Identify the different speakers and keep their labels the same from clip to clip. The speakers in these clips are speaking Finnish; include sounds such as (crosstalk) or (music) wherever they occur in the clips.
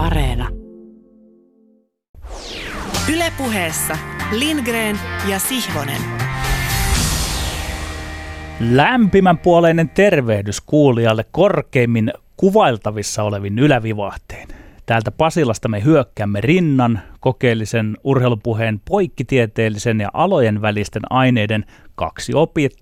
Speaker 1: Areena. Ylepuheessa Lindgren ja Sihvonen.
Speaker 2: Lämpimän puoleinen tervehdys kuulijalle korkeimmin kuvailtavissa olevin ylävivahteen. Täältä Pasilasta me hyökkäämme rinnan, kokeellisen urheilupuheen poikkitieteellisen ja alojen välisten aineiden kaksi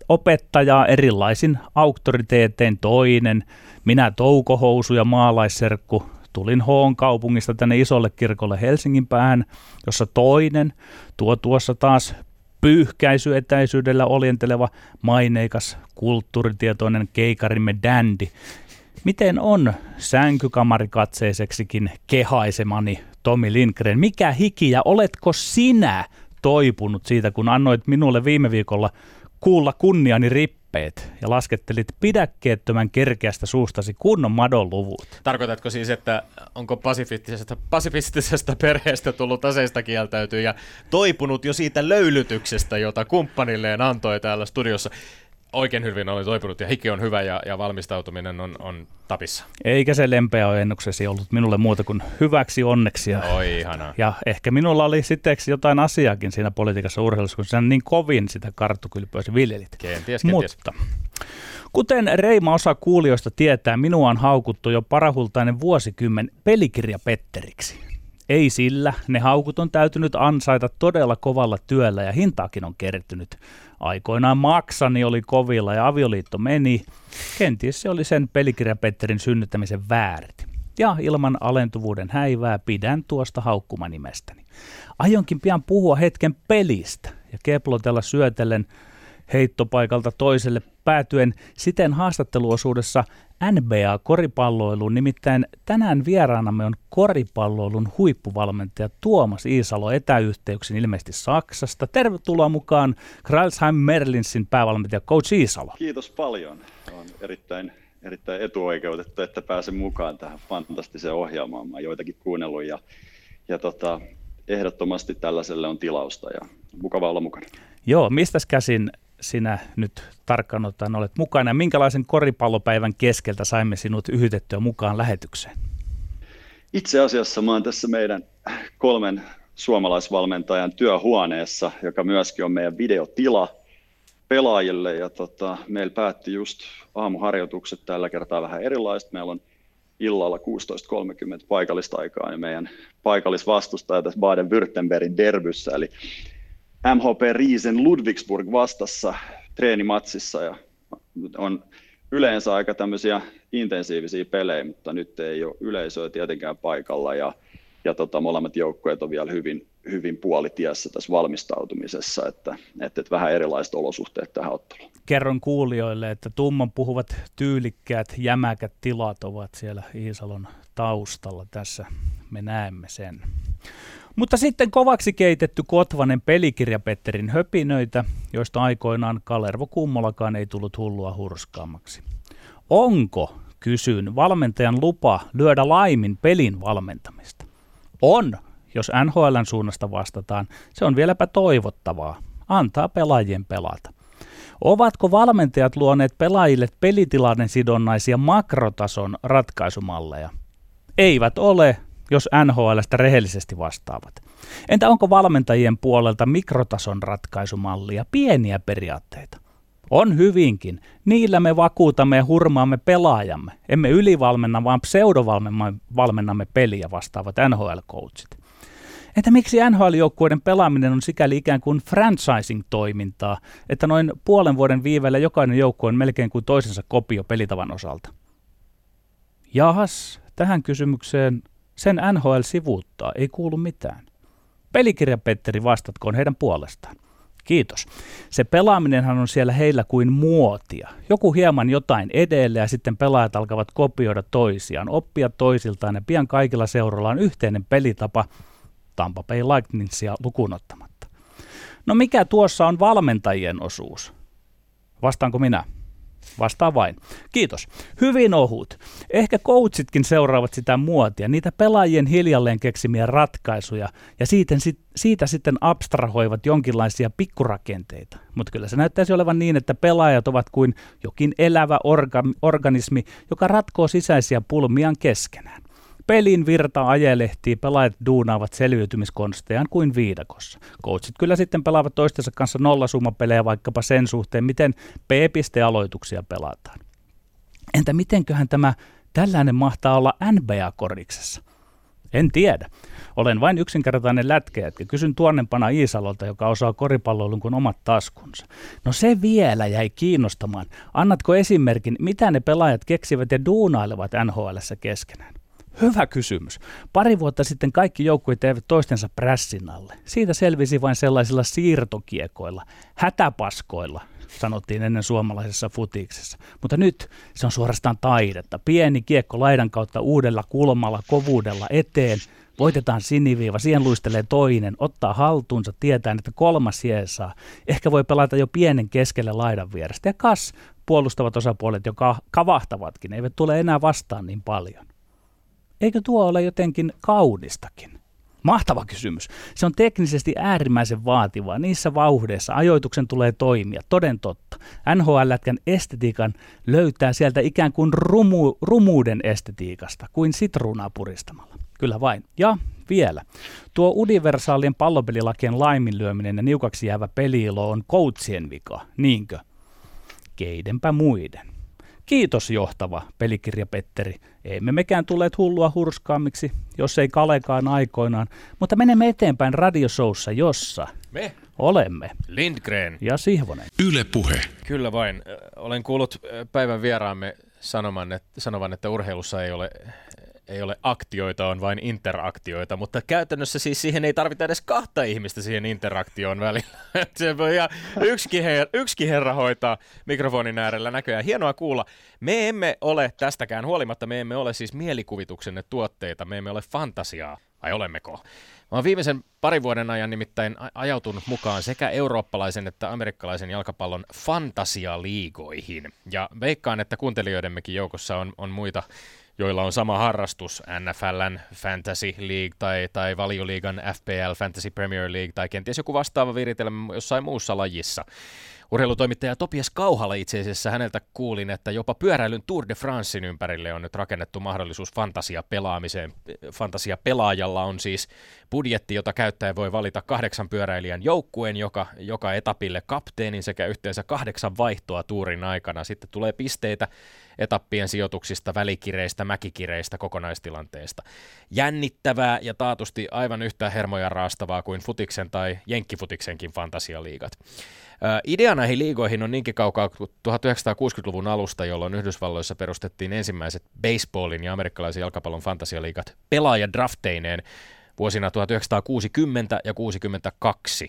Speaker 2: opettajaa erilaisin auktoriteetein toinen, minä toukohousu ja maalaisserkku, tulin Hoon kaupungista tänne isolle kirkolle Helsingin päähän, jossa toinen, tuo tuossa taas pyyhkäisyetäisyydellä oljenteleva maineikas kulttuuritietoinen keikarimme Dandy. Miten on sänkykamarikatseiseksikin kehaisemani Tomi Lindgren? Mikä hiki ja oletko sinä toipunut siitä, kun annoit minulle viime viikolla kuulla kunniani rippeet ja laskettelit pidäkkeettömän kerkeästä suustasi kunnon madonluvut.
Speaker 3: Tarkoitatko siis, että onko pasifistisesta, pasifistisesta perheestä tullut aseista kieltäytyy ja toipunut jo siitä löylytyksestä, jota kumppanilleen antoi täällä studiossa? Oikein hyvin oli toipunut ja hiki on hyvä ja, ja valmistautuminen on, on tapissa.
Speaker 2: Eikä se lempeä ennuksesi ollut minulle muuta kuin hyväksi onneksi. Ja,
Speaker 3: Oi, ihanaa.
Speaker 2: ja ehkä minulla oli sitten jotain asiaakin siinä politiikassa urheilussa, kun sen niin kovin sitä karttukylpyä viljelit.
Speaker 3: Kenties, kenties.
Speaker 2: Mutta Kuten reima osa kuulijoista tietää, minua on haukuttu jo parahultainen vuosikymmen pelikirja Petteriksi. Ei sillä, ne haukut on täytynyt ansaita todella kovalla työllä ja hintaakin on kertynyt. Aikoinaan maksani oli kovilla ja avioliitto meni. Kenties se oli sen pelikirjapetterin synnyttämisen väärin. Ja ilman alentuvuuden häivää pidän tuosta haukkumanimestäni. Aionkin pian puhua hetken pelistä ja keplotella syötellen heittopaikalta toiselle päätyen siten haastatteluosuudessa NBA-koripalloiluun. Nimittäin tänään vieraanamme on koripalloilun huippuvalmentaja Tuomas Iisalo etäyhteyksin ilmeisesti Saksasta. Tervetuloa mukaan Kralsheim Merlinsin päävalmentaja Coach Iisalo.
Speaker 4: Kiitos paljon. On erittäin, erittäin etuoikeutettu, että pääsen mukaan tähän fantastiseen ohjelmaan. Mä joitakin kuunnellut ja, ja tota, ehdottomasti tällaiselle on tilausta ja mukava olla mukana.
Speaker 2: Joo, mistä käsin sinä nyt tarkkaan ottaen olet mukana minkälaisen koripallopäivän keskeltä saimme sinut yhytettyä mukaan lähetykseen?
Speaker 4: Itse asiassa mä oon tässä meidän kolmen suomalaisvalmentajan työhuoneessa, joka myöskin on meidän videotila pelaajille. Ja tota, meillä päätti just aamuharjoitukset tällä kertaa vähän erilaista. Meillä on illalla 16.30 paikallista aikaa ja meidän paikallisvastustaja tässä Baden-Württembergin derbyssä, eli MHP Riisen Ludwigsburg vastassa treenimatsissa ja on yleensä aika tämmöisiä intensiivisiä pelejä, mutta nyt ei ole yleisöä tietenkään paikalla ja, ja tota, molemmat joukkueet on vielä hyvin, hyvin puolitiessä tässä valmistautumisessa, että, että, että vähän erilaiset olosuhteet tähän otteluun.
Speaker 2: Kerron kuulijoille, että tumman puhuvat tyylikkäät, jämäkät tilat ovat siellä Iisalon taustalla. Tässä me näemme sen. Mutta sitten kovaksi keitetty Kotvanen pelikirja Petterin höpinöitä, joista aikoinaan Kalervo Kummolakaan ei tullut hullua hurskaammaksi. Onko, kysyn, valmentajan lupa lyödä laimin pelin valmentamista? On, jos NHLn suunnasta vastataan. Se on vieläpä toivottavaa. Antaa pelaajien pelata. Ovatko valmentajat luoneet pelaajille pelitilanne sidonnaisia makrotason ratkaisumalleja? Eivät ole, jos NHLstä rehellisesti vastaavat. Entä onko valmentajien puolelta mikrotason ratkaisumallia, pieniä periaatteita? On hyvinkin. Niillä me vakuutamme ja hurmaamme pelaajamme. Emme ylivalmenna, vaan pseudovalmennamme peliä vastaavat NHL-coachit. Entä miksi NHL-joukkueiden pelaaminen on sikäli ikään kuin franchising-toimintaa, että noin puolen vuoden viivellä jokainen joukkue on melkein kuin toisensa kopio pelitavan osalta? Jahas, tähän kysymykseen sen NHL sivuuttaa, ei kuulu mitään. Pelikirja Petteri, vastatkoon heidän puolestaan. Kiitos. Se pelaaminenhan on siellä heillä kuin muotia. Joku hieman jotain edelle ja sitten pelaajat alkavat kopioida toisiaan, oppia toisiltaan ja pian kaikilla seuroilla on yhteinen pelitapa Tampa Bay Lightningsia lukunottamatta. No mikä tuossa on valmentajien osuus? Vastaanko minä? Vastaa vain. Kiitos. Hyvin ohut. Ehkä coachitkin seuraavat sitä muotia, niitä pelaajien hiljalleen keksimiä ratkaisuja, ja siitä, siitä sitten abstrahoivat jonkinlaisia pikkurakenteita. Mutta kyllä se näyttäisi olevan niin, että pelaajat ovat kuin jokin elävä orga- organismi, joka ratkoo sisäisiä pulmiaan keskenään. Pelin virta ajelehtii, pelaajat duunaavat selviytymiskonstejaan kuin viidakossa. Coachit kyllä sitten pelaavat toistensa kanssa nollasummapelejä vaikkapa sen suhteen, miten P-pistealoituksia pelataan. Entä mitenköhän tämä tällainen mahtaa olla NBA-koriksessa? En tiedä. Olen vain yksinkertainen lätkejätkä. Kysyn tuonnempana Iisalolta, joka osaa koripalloilun kuin omat taskunsa. No se vielä jäi kiinnostamaan. Annatko esimerkin, mitä ne pelaajat keksivät ja duunailevat NHLssä keskenään? Hyvä kysymys. Pari vuotta sitten kaikki joukkueet eivät toistensa prässin alle. Siitä selvisi vain sellaisilla siirtokiekoilla, hätäpaskoilla, sanottiin ennen suomalaisessa futiksessa. Mutta nyt se on suorastaan taidetta. Pieni kiekko laidan kautta uudella kulmalla, kovuudella eteen. Voitetaan siniviiva, siihen luistelee toinen, ottaa haltuunsa, tietää, että kolmas saa. Ehkä voi pelata jo pienen keskelle laidan vierestä. Ja kas, puolustavat osapuolet, joka kavahtavatkin, eivät tule enää vastaan niin paljon. Eikö tuo ole jotenkin kaunistakin? Mahtava kysymys. Se on teknisesti äärimmäisen vaativaa. Niissä vauhdeissa ajoituksen tulee toimia, toden totta. NHL-lätkän estetiikan löytää sieltä ikään kuin rumu, rumuuden estetiikasta, kuin sitruunaa puristamalla. Kyllä vain. Ja vielä. Tuo universaalien pallopelilakien laiminlyöminen ja niukaksi jäävä peliilo on coachien vika, niinkö? Keidenpä muiden. Kiitos johtava pelikirja Petteri. Emme mekään tulleet hullua hurskaammiksi, jos ei Kalekaan aikoinaan, mutta menemme eteenpäin radiosoussa, jossa
Speaker 3: Me
Speaker 2: olemme.
Speaker 3: Lindgren.
Speaker 2: Ja Sihvonen.
Speaker 5: Yle Puhe.
Speaker 3: Kyllä vain. Olen kuullut päivän vieraamme sanoman, että, sanovan, että urheilussa ei ole ei ole aktioita, on vain interaktioita, mutta käytännössä siis siihen ei tarvita edes kahta ihmistä siihen interaktioon välillä. (laughs) Se voi ihan yksikin, her- yksikin herra hoitaa mikrofonin äärellä näköjään. Hienoa kuulla. Me emme ole tästäkään huolimatta, me emme ole siis mielikuvituksenne tuotteita, me emme ole fantasiaa. Vai olemmeko? Mä oon viimeisen parin vuoden ajan nimittäin ajautunut mukaan sekä eurooppalaisen että amerikkalaisen jalkapallon fantasialiigoihin. Ja veikkaan, että kuuntelijoidemmekin joukossa on, on muita joilla on sama harrastus, NFLn Fantasy League tai, tai Valioliigan FPL Fantasy Premier League tai kenties joku vastaava viritelmä jossain muussa lajissa. Urheilutoimittaja Topias Kauhala itse asiassa häneltä kuulin, että jopa pyöräilyn Tour de Francein ympärille on nyt rakennettu mahdollisuus fantasia-pelaamiseen. Fantasia-pelaajalla on siis budjetti, jota käyttäjä voi valita kahdeksan pyöräilijän joukkueen, joka, joka etapille kapteenin sekä yhteensä kahdeksan vaihtoa tuurin aikana. Sitten tulee pisteitä etappien sijoituksista, välikireistä, mäkikireistä, kokonaistilanteesta. Jännittävää ja taatusti aivan yhtä hermoja raastavaa kuin futiksen tai jenkkifutiksenkin fantasialiigat. Idea näihin liigoihin on niinkin kaukaa 1960-luvun alusta, jolloin Yhdysvalloissa perustettiin ensimmäiset baseballin ja amerikkalaisen jalkapallon fantasialiigat pelaajadrafteineen vuosina 1960 ja 62.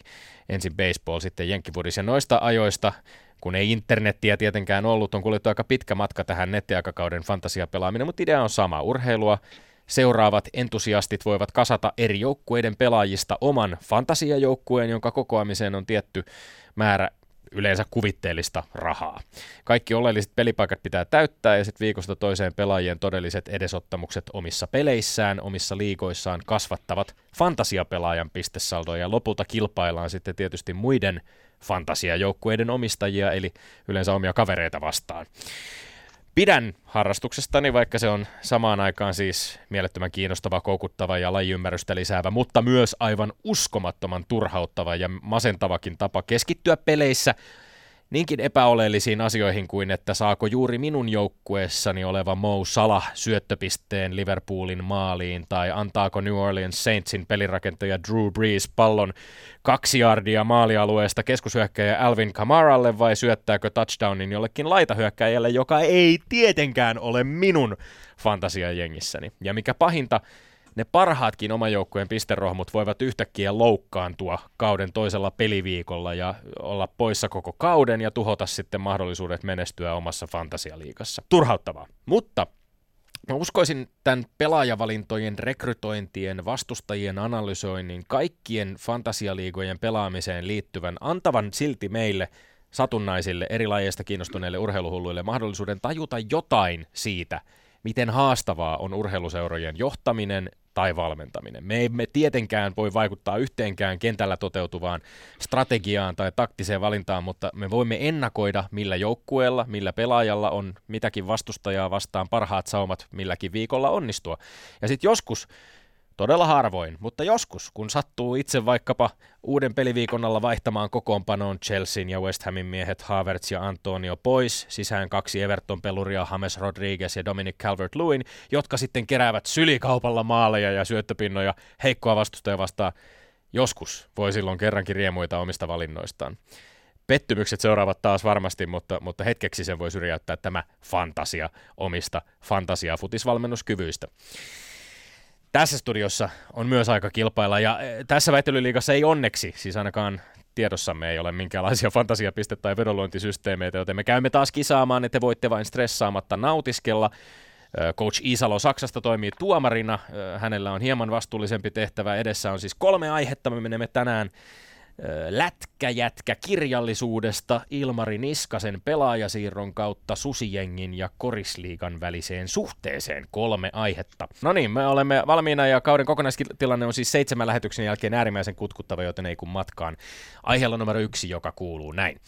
Speaker 3: Ensin baseball, sitten jenkkifudis. Ja noista ajoista, kun ei internettiä tietenkään ollut, on kuljettu aika pitkä matka tähän nettiaikakauden fantasiapelaaminen, mutta idea on sama. Urheilua seuraavat entusiastit voivat kasata eri joukkueiden pelaajista oman fantasiajoukkueen, jonka kokoamiseen on tietty määrä yleensä kuvitteellista rahaa. Kaikki oleelliset pelipaikat pitää täyttää ja sitten viikosta toiseen pelaajien todelliset edesottamukset omissa peleissään, omissa liigoissaan kasvattavat fantasiapelaajan pistesaldoa ja lopulta kilpaillaan sitten tietysti muiden fantasiajoukkueiden omistajia eli yleensä omia kavereita vastaan. Pidän harrastuksestani, vaikka se on samaan aikaan siis mielettömän kiinnostava, koukuttava ja lajiymmärrystä lisäävä, mutta myös aivan uskomattoman turhauttava ja masentavakin tapa keskittyä peleissä niinkin epäoleellisiin asioihin kuin, että saako juuri minun joukkueessani oleva Mo Salah syöttöpisteen Liverpoolin maaliin, tai antaako New Orleans Saintsin pelirakentaja Drew Brees pallon kaksi jardia maalialueesta keskushyökkäjä Alvin Kamaralle, vai syöttääkö touchdownin jollekin laitahyökkäjälle, joka ei tietenkään ole minun fantasiajengissäni. Ja mikä pahinta, ne parhaatkin oman joukkueen pisterohmut voivat yhtäkkiä loukkaantua kauden toisella peliviikolla ja olla poissa koko kauden ja tuhota sitten mahdollisuudet menestyä omassa fantasialiikassa. Turhauttavaa. Mutta Mä uskoisin tämän pelaajavalintojen, rekrytointien, vastustajien analysoinnin, kaikkien fantasialiigojen pelaamiseen liittyvän, antavan silti meille satunnaisille eri lajeista kiinnostuneille urheiluhulluille mahdollisuuden tajuta jotain siitä, miten haastavaa on urheiluseurojen johtaminen, tai valmentaminen. Me emme tietenkään voi vaikuttaa yhteenkään kentällä toteutuvaan strategiaan tai taktiseen valintaan, mutta me voimme ennakoida, millä joukkueella, millä pelaajalla on mitäkin vastustajaa vastaan parhaat saumat milläkin viikolla onnistua. Ja sitten joskus Todella harvoin, mutta joskus, kun sattuu itse vaikkapa uuden peliviikon alla vaihtamaan kokoonpanoon Chelsean ja West Hamin miehet Havertz ja Antonio pois, sisään kaksi Everton-peluria James Rodriguez ja Dominic Calvert-Lewin, jotka sitten keräävät sylikaupalla maaleja ja syöttöpinnoja heikkoa vastustajaa vastaan. Joskus voi silloin kerrankin riemuita omista valinnoistaan. Pettymykset seuraavat taas varmasti, mutta, mutta hetkeksi sen voi syrjäyttää tämä fantasia omista fantasia-futisvalmennuskyvyistä tässä studiossa on myös aika kilpailla, ja eh, tässä väittelyliigassa ei onneksi, siis ainakaan tiedossamme ei ole minkäänlaisia (laughs) fantasiapiste- tai vedonluontisysteemeitä, joten me käymme taas kisaamaan, että te voitte vain stressaamatta nautiskella. Coach Isalo Saksasta toimii tuomarina, hänellä on hieman vastuullisempi tehtävä, edessä on siis kolme aihetta, me menemme tänään lätkäjätkä kirjallisuudesta Ilmari Niskasen pelaajasiirron kautta Susijengin ja Korisliigan väliseen suhteeseen. Kolme aihetta. No niin, me olemme valmiina ja kauden kokonaistilanne on siis seitsemän lähetyksen jälkeen äärimmäisen kutkuttava, joten ei kun matkaan. Aiheella numero yksi, joka kuuluu näin.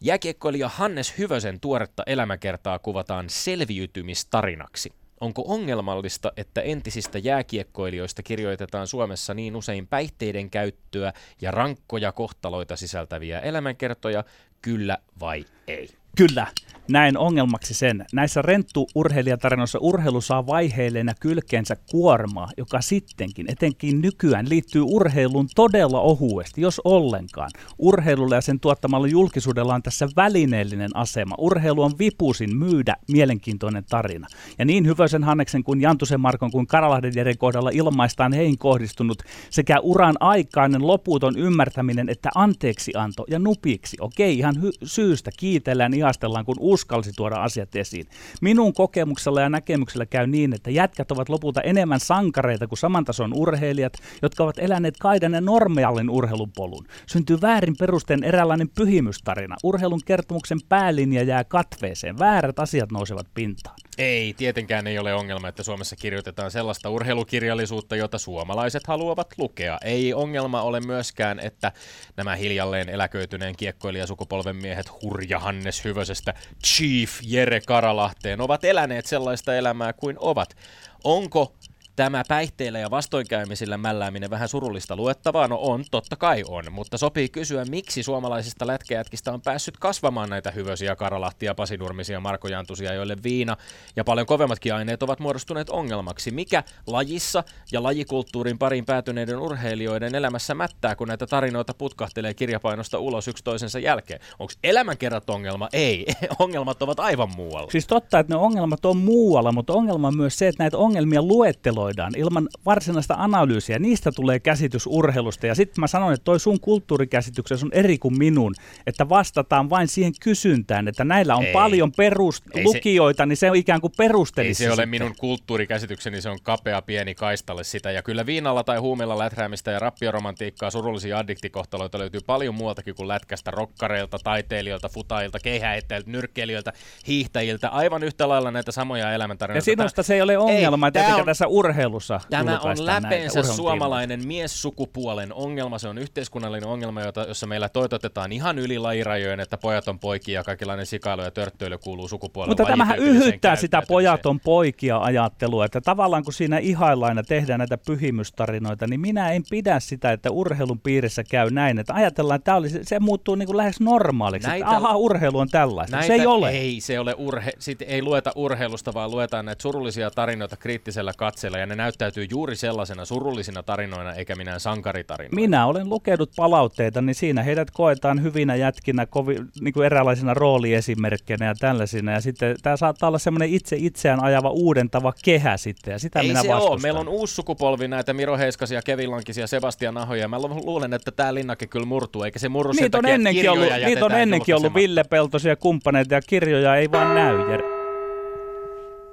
Speaker 3: Jääkiekkoilija Hannes Hyvösen tuoretta elämäkertaa kuvataan selviytymistarinaksi. Onko ongelmallista, että entisistä jääkiekkoilijoista kirjoitetaan Suomessa niin usein päihteiden käyttöä ja rankkoja kohtaloita sisältäviä elämänkertoja, kyllä vai ei?
Speaker 2: Kyllä, näin ongelmaksi sen. Näissä renttu-urheilijatarinoissa urheilu saa vaiheilleen ja kylkeensä kuormaa, joka sittenkin, etenkin nykyään, liittyy urheiluun todella ohuesti, jos ollenkaan. Urheilulla ja sen tuottamalla julkisuudella on tässä välineellinen asema. Urheilu on vipusin myydä mielenkiintoinen tarina. Ja niin Hyvösen Hanneksen kuin Jantusen Markon kuin Karalahden Jeren kohdalla ilmaistaan heihin kohdistunut sekä uran aikainen loputon ymmärtäminen että anteeksianto ja nupiksi. Okei, ihan hy- syystä kiitellään, ihastellaan, kun uskalsi tuoda asiat esiin. Minun kokemuksella ja näkemyksellä käy niin, että jätkät ovat lopulta enemmän sankareita kuin samantason urheilijat, jotka ovat eläneet kaidan ja normaalin urheilun polun. Syntyy väärin perusteen eräänlainen pyhimystarina. Urheilun kertomuksen päälinja jää katveeseen. Väärät asiat nousevat pintaan.
Speaker 3: Ei, tietenkään ei ole ongelma, että Suomessa kirjoitetaan sellaista urheilukirjallisuutta, jota suomalaiset haluavat lukea. Ei ongelma ole myöskään, että nämä hiljalleen eläköityneen kiekkoilijasukupolven miehet Hurja Hannes Hyvösestä Chief Jere Karalahteen ovat eläneet sellaista elämää kuin ovat. Onko tämä päihteillä ja vastoinkäymisillä mällääminen vähän surullista luettavaa? No on, totta kai on, mutta sopii kysyä, miksi suomalaisista lätkäjätkistä on päässyt kasvamaan näitä hyvösiä Karalahtia, Pasinurmisia, Markojantusia, joille viina ja paljon kovemmatkin aineet ovat muodostuneet ongelmaksi. Mikä lajissa ja lajikulttuurin parin päätyneiden urheilijoiden elämässä mättää, kun näitä tarinoita putkahtelee kirjapainosta ulos yksi toisensa jälkeen? Onko elämänkerrat ongelma? Ei, (laughs) ongelmat ovat aivan muualla.
Speaker 2: Siis totta, että ne ongelmat on muualla, mutta ongelma on myös se, että näitä ongelmia luetteloidaan analysoidaan ilman varsinaista analyysiä. Niistä tulee käsitys urheilusta. Ja sitten mä sanon, että toi sun kulttuurikäsityksessä on eri kuin minun, että vastataan vain siihen kysyntään, että näillä on ei. paljon perust- lukijoita, niin se on ikään kuin perustelisi.
Speaker 3: Ei se ole minun kulttuurikäsitykseni, se on kapea pieni kaistalle sitä. Ja kyllä viinalla tai huumeella läträämistä ja rappioromantiikkaa, surullisia addiktikohtaloita löytyy paljon muualtakin kuin lätkästä, rokkareilta, taiteilijoilta, futailta, keihäittäjiltä, nyrkkeilijöiltä, hiihtäjiltä, aivan yhtä lailla näitä samoja elämäntarinoita.
Speaker 2: Ja sinusta se ei ole ongelma, ei, että on... tässä urheilu urheilussa
Speaker 3: Tämä on läpeensä suomalainen miessukupuolen ongelma. Se on yhteiskunnallinen ongelma, jota, jossa meillä toitotetaan ihan yli lajirajojen, että pojat on poikia ja kaikenlainen sikailu ja törttöily kuuluu sukupuolen
Speaker 2: Mutta tämähän yhyttää sitä pojat on poikia ajattelua, että tavallaan kun siinä ihaillaan ja tehdään näitä pyhimystarinoita, niin minä en pidä sitä, että urheilun piirissä käy näin, että ajatellaan, että olisi, se muuttuu niin kuin lähes normaaliksi, näitä, että aha, urheilu on tällaista. Näitä, se ei ole.
Speaker 3: Ei, se ole urhe, sit ei lueta urheilusta, vaan luetaan näitä surullisia tarinoita kriittisellä katseella ja ne näyttäytyy juuri sellaisena surullisina tarinoina, eikä minä sankaritarinoina.
Speaker 2: Minä olen lukenut palautteita, niin siinä heidät koetaan hyvinä jätkinä, kovi, niin kuin eräänlaisina rooliesimerkkeinä ja tällaisina. Ja sitten tämä saattaa olla semmoinen itse itseään ajava uudentava kehä sitten, ja sitä
Speaker 3: Ei
Speaker 2: minä
Speaker 3: se
Speaker 2: vastustan.
Speaker 3: ole. Meillä on uusi sukupolvi näitä Miro Heiskasia, Kevin Lankisia, Sebastian Ahoja. Mä luulen, että tämä linnake kyllä murtuu, eikä se murru
Speaker 2: niitä on ennenkin ollut, niitä on ennenkin ollut Ville Peltosia kumppaneita ja kirjoja ei vaan näy.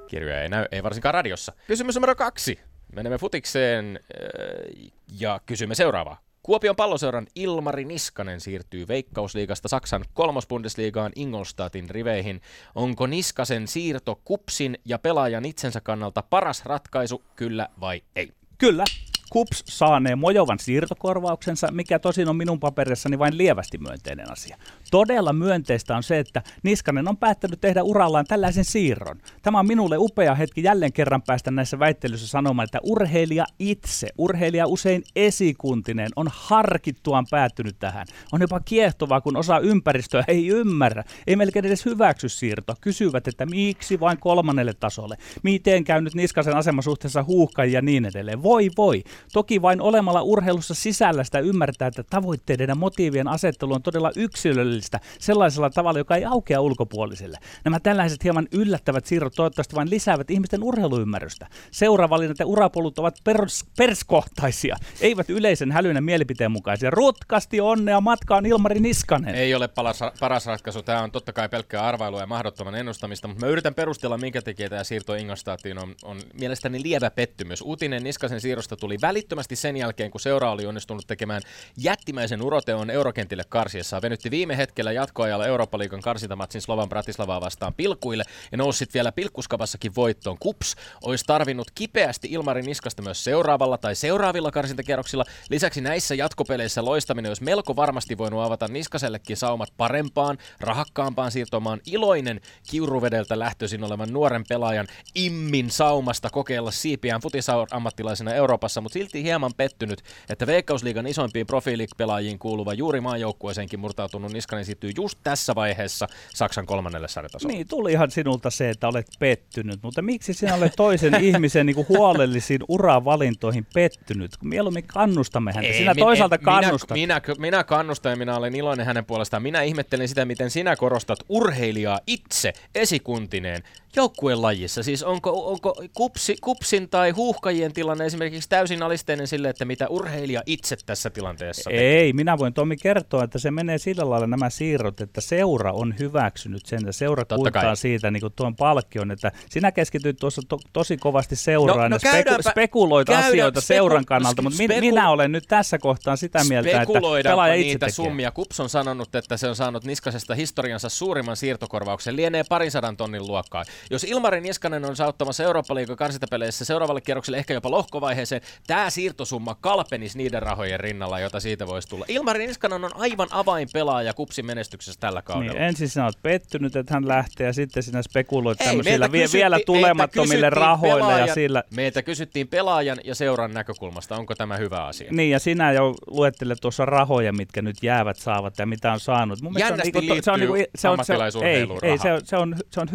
Speaker 3: Kirjoja ei näy, ei varsinkaan radiossa. Kysymys numero kaksi. Menemme futikseen äh, ja kysymme seuraavaa. Kuopion palloseuran Ilmari Niskanen siirtyy Veikkausliigasta Saksan kolmosbundesliigaan Ingolstadtin riveihin. Onko Niskasen siirto kupsin ja pelaajan itsensä kannalta paras ratkaisu, kyllä vai ei?
Speaker 2: Kyllä, KUPS saanee mojovan siirtokorvauksensa, mikä tosin on minun paperissani vain lievästi myönteinen asia. Todella myönteistä on se, että Niskanen on päättänyt tehdä urallaan tällaisen siirron. Tämä on minulle upea hetki jälleen kerran päästä näissä väittelyissä sanomaan, että urheilija itse, urheilija usein esikuntinen, on harkittuaan päättynyt tähän. On jopa kiehtovaa, kun osa ympäristöä ei ymmärrä, ei melkein edes hyväksy siirto. Kysyvät, että miksi vain kolmannelle tasolle, miten käy nyt Niskasen asema suhteessa huuhkajia ja niin edelleen. Voi voi, Toki vain olemalla urheilussa sisällä sitä ymmärtää, että tavoitteiden ja motiivien asettelu on todella yksilöllistä sellaisella tavalla, joka ei aukea ulkopuolisille. Nämä tällaiset hieman yllättävät siirrot toivottavasti vain lisäävät ihmisten urheiluymmärrystä. Seuravalinnat ja urapolut ovat pers- perskohtaisia, eivät yleisen hälynä mielipiteen mukaisia. Rutkasti onnea matkaan Ilmari Niskanen.
Speaker 3: Ei ole paras, paras ratkaisu. Tämä on totta kai pelkkää arvailua ja mahdottoman ennustamista, mutta mä yritän perustella, minkä takia tämä siirto Ingolstadtiin on, on mielestäni lievä pettymys. Uutinen Niskasen siirrosta tuli välittömästi sen jälkeen, kun seura oli onnistunut tekemään jättimäisen uroteon eurokentille karsiessa. Venytti viime hetkellä jatkoajalla Eurooppa-liigan karsintamatsin Slovan Bratislavaa vastaan pilkuille ja nousi vielä pilkkuskavassakin voittoon. Kups olisi tarvinnut kipeästi Ilmarin niskasta myös seuraavalla tai seuraavilla karsintakierroksilla. Lisäksi näissä jatkopeleissä loistaminen olisi melko varmasti voinut avata Niskasellekin saumat parempaan, rahakkaampaan siirtomaan iloinen kiuruvedeltä lähtöisin olevan nuoren pelaajan Immin saumasta kokeilla siipiään futisammattilaisena Euroopassa, mutta silti hieman pettynyt, että Veikkausliigan isoimpiin profiilipelaajiin kuuluva juuri maajoukkueeseenkin murtautunut Niskanen siirtyy just tässä vaiheessa Saksan kolmannelle sarjatasolle.
Speaker 2: Niin, tulihan sinulta se, että olet pettynyt, mutta miksi sinä olet toisen (laughs) ihmisen niin kuin huolellisiin uravalintoihin pettynyt? Mieluummin kannustamme häntä. Ei, sinä mi- toisaalta kannustat.
Speaker 3: Minä, minä, minä kannustan ja minä olen iloinen hänen puolestaan. Minä ihmettelen sitä, miten sinä korostat urheilijaa itse esikuntineen joukkueen lajissa? Siis onko, onko kupsi, kupsin tai huuhkajien tilanne esimerkiksi täysin alisteinen sille, että mitä urheilija itse tässä tilanteessa tekee?
Speaker 2: Ei, minä voin Tomi kertoa, että se menee sillä lailla nämä siirrot, että seura on hyväksynyt sen ja seura kuittaa siitä niin kuin tuon palkkion, että sinä keskityt tuossa to, tosi kovasti seuraan no, no ja speku, spekuloit käydään, asioita speku, seuran kannalta, mutta speku, minä olen nyt tässä kohtaa sitä mieltä, että pelaaja itse niitä tekee.
Speaker 3: summia? Kups on sanonut, että se on saanut Niskasesta historiansa suurimman siirtokorvauksen, lienee parin sadan tonnin luokkaa. Jos Ilmari Niskanen on saattamassa Eurooppa-liigan karsintapeleissä seuraavalle kierrokselle ehkä jopa lohkovaiheeseen, tämä siirtosumma kalpenisi niiden rahojen rinnalla, jota siitä voisi tulla. Ilmari Niskanen on aivan avainpelaaja kupsin menestyksessä tällä kaudella.
Speaker 2: Niin, ensin sinä olet pettynyt, että hän lähtee ja sitten sinä spekuloit tämmöisillä vie, vielä tulemattomille rahoille. Pelaajan, ja sillä...
Speaker 3: Meitä kysyttiin pelaajan ja seuran näkökulmasta, onko tämä hyvä asia?
Speaker 2: Niin, ja sinä jo luettelet tuossa rahoja, mitkä nyt jäävät saavat ja mitä on saanut.
Speaker 3: Mun Jännästi se on, niin, se on, niin, se on, se on, ei,
Speaker 2: ei, se on, se, on, se on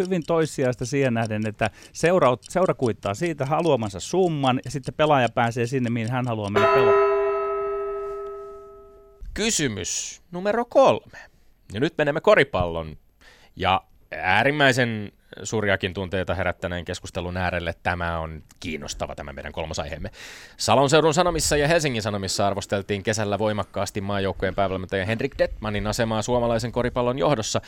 Speaker 2: toissijaista siihen nähden, että seura, seura kuittaa siitä haluamansa summan ja sitten pelaaja pääsee sinne, mihin hän haluaa mennä pelaamaan.
Speaker 3: Kysymys numero kolme. Ja nyt menemme koripallon ja äärimmäisen suuriakin tunteita herättäneen keskustelun äärelle. Tämä on kiinnostava tämä meidän kolmosaiheemme. Salon seudun Sanomissa ja Helsingin Sanomissa arvosteltiin kesällä voimakkaasti maajoukkojen päävalmentaja Henrik Detmanin asemaa suomalaisen koripallon johdossa.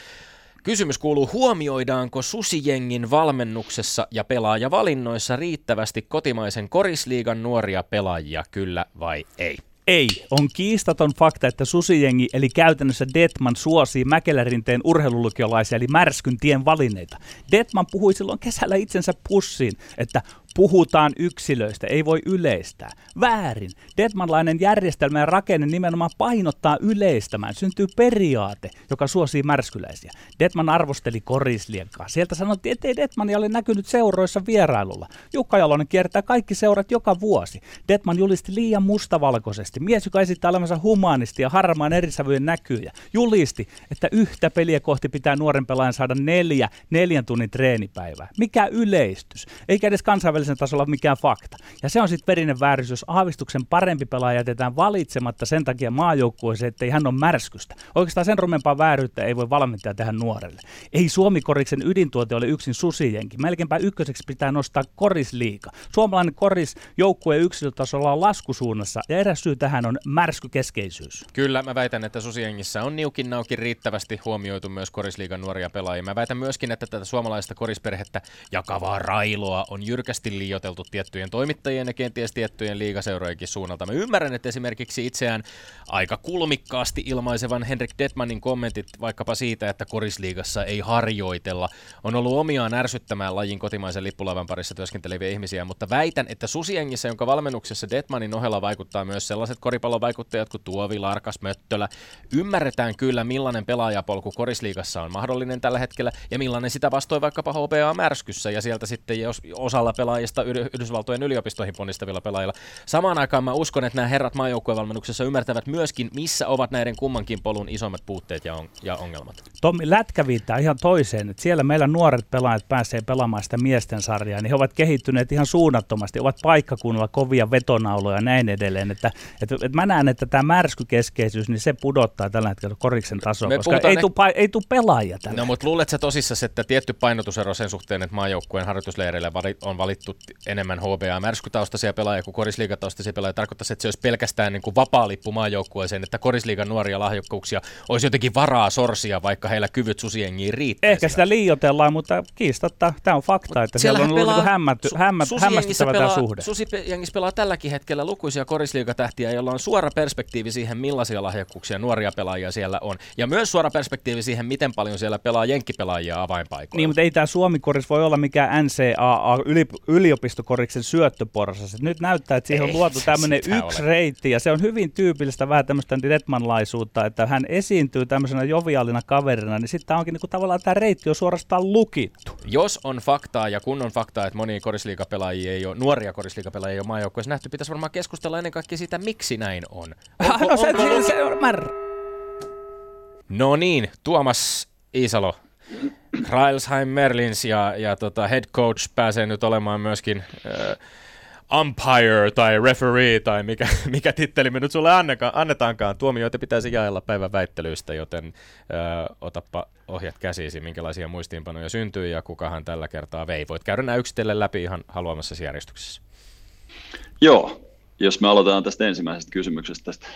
Speaker 3: Kysymys kuuluu, huomioidaanko susijengin valmennuksessa ja pelaajavalinnoissa riittävästi kotimaisen korisliigan nuoria pelaajia, kyllä vai ei?
Speaker 2: Ei. On kiistaton fakta, että susijengi, eli käytännössä Detman, suosii Mäkelärinteen urheilulukiolaisia, eli Märskyn tien valinneita. Detman puhui silloin kesällä itsensä pussiin, että Puhutaan yksilöistä, ei voi yleistää. Väärin. Detmanlainen järjestelmä ja rakenne nimenomaan painottaa yleistämään. Syntyy periaate, joka suosii märskyläisiä. Detman arvosteli korislienkaa. Sieltä sanottiin, ettei Detmania ole näkynyt seuroissa vierailulla. Jukka Jalonen kiertää kaikki seurat joka vuosi. Detman julisti liian mustavalkoisesti. Mies, joka esittää olevansa humanisti ja harmaan erisävyjen näkyjä, julisti, että yhtä peliä kohti pitää nuoren pelaajan saada neljä, neljän tunnin treenipäivää. Mikä yleistys? Eikä edes kansainvälisen tasolla mikään fakta. Ja se on sitten verinen vääryys, jos aavistuksen parempi pelaaja jätetään valitsematta sen takia maajoukkueeseen, ettei hän ole märskystä. Oikeastaan sen rumempaa vääryyttä ei voi valmentaja tehdä nuorelle. Ei Suomi-koriksen ydintuote ole yksin susijenki. Melkeinpä ykköseksi pitää nostaa korisliika. Suomalainen koris joukkue yksilötasolla on laskusuunnassa ja eräs syy tähän on märskykeskeisyys.
Speaker 3: Kyllä, mä väitän, että Susiengissä on niukin naukin riittävästi huomioitu myös korisliigan nuoria pelaajia. Mä väitän myöskin, että tätä suomalaista korisperhettä jakavaa railoa on jyrkästi liioteltu tiettyjen toimittajien ja kenties tiettyjen liigaseurojenkin suunnalta. Mä ymmärrän, että esimerkiksi itseään aika kulmikkaasti ilmaisevan Henrik Detmanin kommentit vaikkapa siitä, että korisliigassa ei harjoitella, on ollut omiaan ärsyttämään lajin kotimaisen lippulaivan parissa työskenteleviä ihmisiä, mutta väitän, että Susiengissä, jonka valmennuksessa Detmanin ohella vaikuttaa myös sellaiset koripallon vaikuttajat kuin Tuovi, Larkas, Möttölä, ymmärretään kyllä millainen pelaajapolku korisliigassa on mahdollinen tällä hetkellä ja millainen sitä vastoin vaikkapa HPA Märskyssä ja sieltä sitten jos osalla pelaajista Yhdysvaltojen yliopistoihin ponnistavilla pelaajilla. Samaan aikaan mä uskon, että nämä herrat maajoukkuevalmennuksessa ymmärtävät myöskin, missä ovat näiden kummankin polun isommat puutteet ja, on, ja ongelmat.
Speaker 2: Tommi, lätkä viittaa ihan toiseen, että siellä meillä nuoret pelaajat pääsee pelaamaan sitä miesten sarjaa, niin he ovat kehittyneet ihan suunnattomasti, ovat paikkakunnalla kovia vetonauloja ja näin edelleen. Että, että, että mä näen, että tämä märskykeskeisyys, niin se pudottaa tällä hetkellä koriksen tasoa, Me koska ei, ne... tule, ei tule pelaajia tällä
Speaker 3: No mutta luuletko tosissaan, että tietty painotusero sen suhteen, että maajoukkueen harjoitusleireille on valittu enemmän HBA märskytaustaisia pelaajia kuin korisliigataustaisia pelaajia, tarkoittaisi, että se olisi pelkästään niin kuin vapaa lippu maajoukkueeseen, että korisliigan nuoria lahjakkuuksia olisi jotenkin varaa sorsia, vaikka heillä kyvyt susiengiin riittää.
Speaker 2: Ehkä sitä liioitellaan, mutta kiistatta tämä on fakta, että siellä on ollut niin hämmätty, hämmä, hämmästyttävä tämä suhde.
Speaker 3: Susijengissä pelaa tälläkin hetkellä lukuisia korisliigatähtiä, joilla on suora perspektiivi siihen, millaisia lahjakkuuksia nuoria pelaajia siellä on. Ja myös suora perspektiivi siihen, miten paljon siellä pelaa jenkkipelaajia avainpaikoilla.
Speaker 2: Niin, mutta ei tämä Suomi-koris voi olla mikään NCAA yli, yliopistokoriksen syöttöporsas. Nyt näyttää, että siihen on luotu tämmöinen yksi ole. reitti, ja se on hyvin tyypillistä vähän tämmöistä Detmanlaisuutta, että hän esiintyy tämmöisenä joviaalina kaverina, niin sitten onkin niinku tavallaan tämä reitti on suorastaan lukittu.
Speaker 3: Jos on faktaa ja kun on faktaa, että moni korisliikapelaajia ei ole, nuoria korisliikapelaajia ei ole maajoukkueessa nähty, pitäisi varmaan keskustella ennen kaikkea siitä, miksi näin on. (laughs)
Speaker 2: Onko, no, se, onko, se, se on.
Speaker 3: No niin, Tuomas Iisalo, Railsheim Merlins ja, ja tota head coach pääsee nyt olemaan myöskin äh, umpire tai referee tai mikä, (laughs) mikä titteli me nyt sulle annetaankaan. Tuomioita pitäisi jaella päivän väittelyistä, joten ö, otappa ohjat käsisi, minkälaisia muistiinpanoja syntyy ja kukahan tällä kertaa vei. Voit käydä nämä yksitellen läpi ihan haluamassa järjestyksessä.
Speaker 4: Joo, jos me aloitetaan tästä ensimmäisestä kysymyksestä, tästä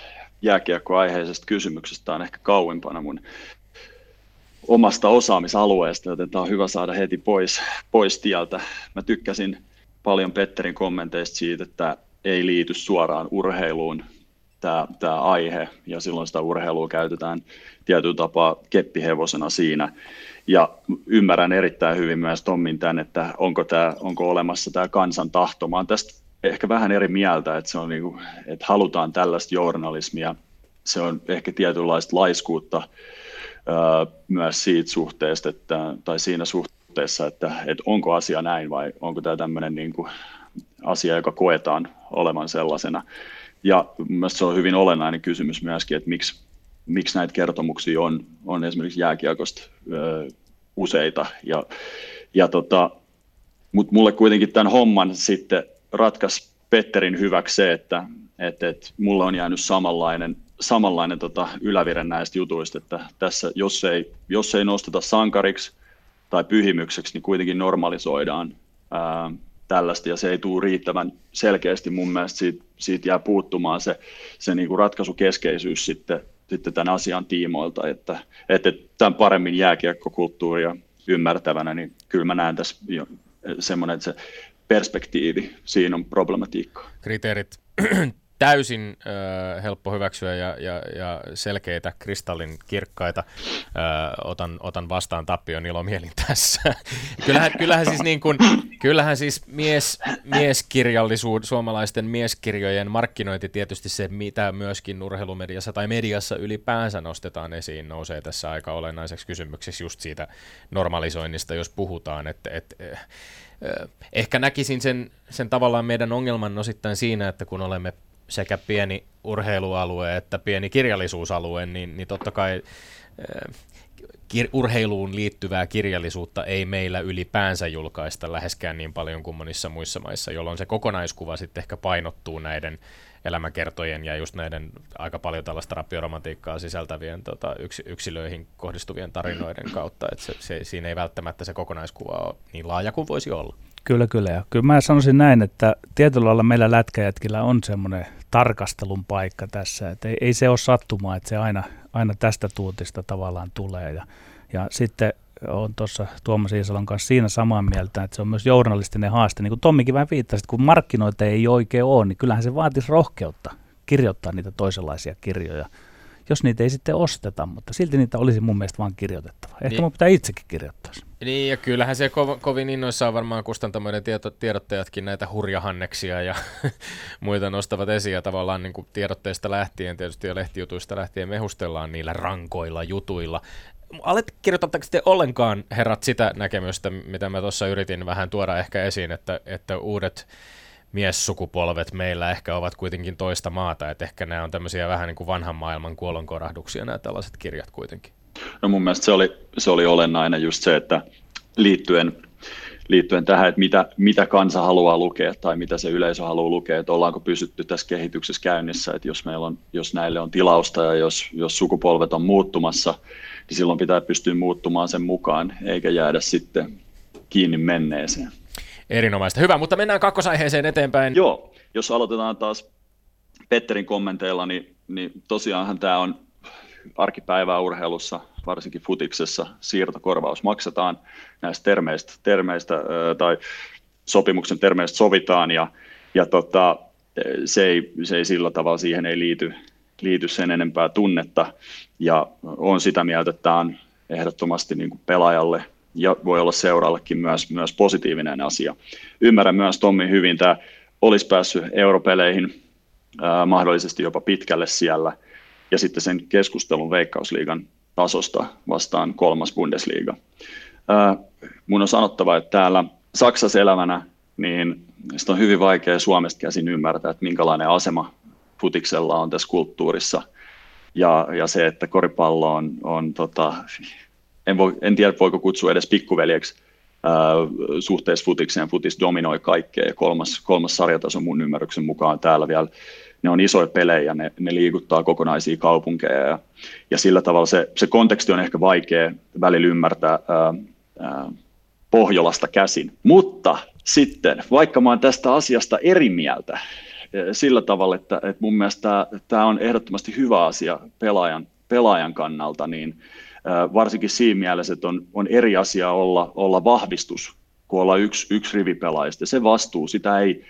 Speaker 4: jääkiekkoaiheisesta kysymyksestä, on ehkä kauimpana mun omasta osaamisalueesta, joten tämä on hyvä saada heti pois, pois tieltä. Mä tykkäsin paljon Petterin kommenteista siitä, että ei liity suoraan urheiluun tämä, tämä aihe, ja silloin sitä urheilua käytetään tietyllä tapaa keppihevosena siinä. Ja ymmärrän erittäin hyvin myös Tommin tämän, että onko, tämä, onko olemassa tämä kansan tahto. Mä olen tästä ehkä vähän eri mieltä, että, se on niin kuin, että halutaan tällaista journalismia. Se on ehkä tietynlaista laiskuutta myös siitä suhteesta, että, tai siinä suhteessa, että, että onko asia näin vai onko tämä tämmöinen niin kuin asia, joka koetaan olevan sellaisena. Ja mielestäni se on hyvin olennainen kysymys myöskin, että miksi, miksi näitä kertomuksia on, on esimerkiksi jääkiekosta useita. Ja, ja tota, Mutta mulle kuitenkin tämän homman sitten ratkaisi Petterin hyväksi se, että, että, että mulla on jäänyt samanlainen samanlainen tota, ylävire näistä jutuista, että tässä jos ei, jos ei nosteta sankariksi tai pyhimykseksi, niin kuitenkin normalisoidaan ää, tällaista ja se ei tule riittävän selkeästi mun mielestä siitä, siitä jää puuttumaan se, se niin kuin ratkaisukeskeisyys sitten, sitten tämän asian tiimoilta, että, että tämän paremmin jääkiekkokulttuuria ymmärtävänä, niin kyllä mä näen tässä jo semmoinen, että se perspektiivi, siinä on problematiikkaa.
Speaker 3: Kriteerit (clears throat) täysin ö, helppo hyväksyä ja, ja, ja selkeitä, kristallin kirkkaita. Ö, otan, otan vastaan tappion ilomielin (laughs) tässä. kyllähän, kyllähän siis, niin kuin, kyllähän siis mies, mieskirjallisuus, suomalaisten mieskirjojen markkinointi tietysti se, mitä myöskin urheilumediassa tai mediassa ylipäänsä nostetaan esiin, nousee tässä aika olennaiseksi kysymykseksi just siitä normalisoinnista, jos puhutaan, että, että ehkä näkisin sen, sen tavallaan meidän ongelman osittain siinä, että kun olemme sekä pieni urheilualue että pieni kirjallisuusalue, niin, niin totta kai kir- urheiluun liittyvää kirjallisuutta ei meillä ylipäänsä julkaista läheskään niin paljon kuin monissa muissa maissa, jolloin se kokonaiskuva sitten ehkä painottuu näiden elämäkertojen ja just näiden aika paljon tällaista rappioromantiikkaa sisältävien tota, yks, yksilöihin kohdistuvien tarinoiden kautta, että se, se, siinä ei välttämättä se kokonaiskuva ole niin laaja kuin voisi olla.
Speaker 2: Kyllä, kyllä. Ja kyllä mä sanoisin näin, että tietyllä lailla meillä lätkäjätkillä on semmoinen tarkastelun paikka tässä. Et ei, ei se ole sattumaa, että se aina, aina tästä tuutista tavallaan tulee. Ja, ja sitten on tuossa Tuomas Iisalon kanssa siinä samaa mieltä, että se on myös journalistinen haaste. Niin kuin Tommikin vähän viittasi, että kun markkinoita ei oikein ole, niin kyllähän se vaatisi rohkeutta kirjoittaa niitä toisenlaisia kirjoja jos niitä ei sitten osteta, mutta silti niitä olisi mun mielestä vaan kirjoitettava. Ehkä niin. mun pitää itsekin kirjoittaa se.
Speaker 3: Niin, ja kyllähän se ko- kovin innoissaan varmaan kustantamoiden tieto- tiedottajatkin näitä hurjahanneksia ja (laughs) muita nostavat esiin, ja tavallaan niin kuin tiedotteista lähtien, tietysti jo lehtijutuista lähtien mehustellaan niillä rankoilla jutuilla. Allekirjoitatteko te ollenkaan, herrat, sitä näkemystä, mitä mä tuossa yritin vähän tuoda ehkä esiin, että, että uudet miessukupolvet meillä ehkä ovat kuitenkin toista maata, että ehkä nämä on tämmöisiä vähän niin kuin vanhan maailman kuolonkorahduksia nämä tällaiset kirjat kuitenkin.
Speaker 4: No mun mielestä se oli, se oli olennainen just se, että liittyen, liittyen tähän, että mitä, mitä kansa haluaa lukea tai mitä se yleisö haluaa lukea, että ollaanko pysytty tässä kehityksessä käynnissä, että jos, meillä on, jos näille on tilausta ja jos, jos sukupolvet on muuttumassa, niin silloin pitää pystyä muuttumaan sen mukaan, eikä jäädä sitten kiinni menneeseen.
Speaker 3: Erinomaista. Hyvä, mutta mennään kakkosaiheeseen eteenpäin.
Speaker 4: Joo, jos aloitetaan taas Petterin kommenteilla, niin, niin tosiaanhan tämä on arkipäivää urheilussa, varsinkin futiksessa, siirtokorvaus maksetaan. Näistä termeistä, termeistä tai sopimuksen termeistä sovitaan ja, ja tota, se, ei, se ei sillä tavalla siihen ei liity, liity sen enempää tunnetta. Ja on sitä mieltä, että tämä on ehdottomasti niin kuin pelaajalle ja voi olla seurallekin myös, myös positiivinen asia. Ymmärrän myös Tommi hyvin, tämä olisi päässyt europeleihin mahdollisesti jopa pitkälle siellä, ja sitten sen keskustelun Veikkausliigan tasosta vastaan kolmas Bundesliga. Mun on sanottava, että täällä Saksassa elävänä, niin sitä on hyvin vaikea Suomesta käsin ymmärtää, että minkälainen asema futiksella on tässä kulttuurissa, ja, ja se, että koripallo on, on tota, en, voi, en tiedä voiko kutsua edes pikkuveljeksi ää, suhteessa futikseen. Futis dominoi kaikkea ja kolmas, kolmas sarjataso mun ymmärryksen mukaan täällä vielä. Ne on isoja pelejä, ne, ne liikuttaa kokonaisia kaupunkeja ja, ja sillä tavalla se, se konteksti on ehkä vaikea välillä ymmärtää ää, ää, Pohjolasta käsin. Mutta sitten, vaikka mä oon tästä asiasta eri mieltä, sillä tavalla, että, että mun mielestä tämä on ehdottomasti hyvä asia pelaajan, pelaajan kannalta, niin varsinkin siinä mielessä, että on, on eri asia olla, olla vahvistus kuin olla yksi, yksi rivipelaajista. Se vastuu, sitä ei,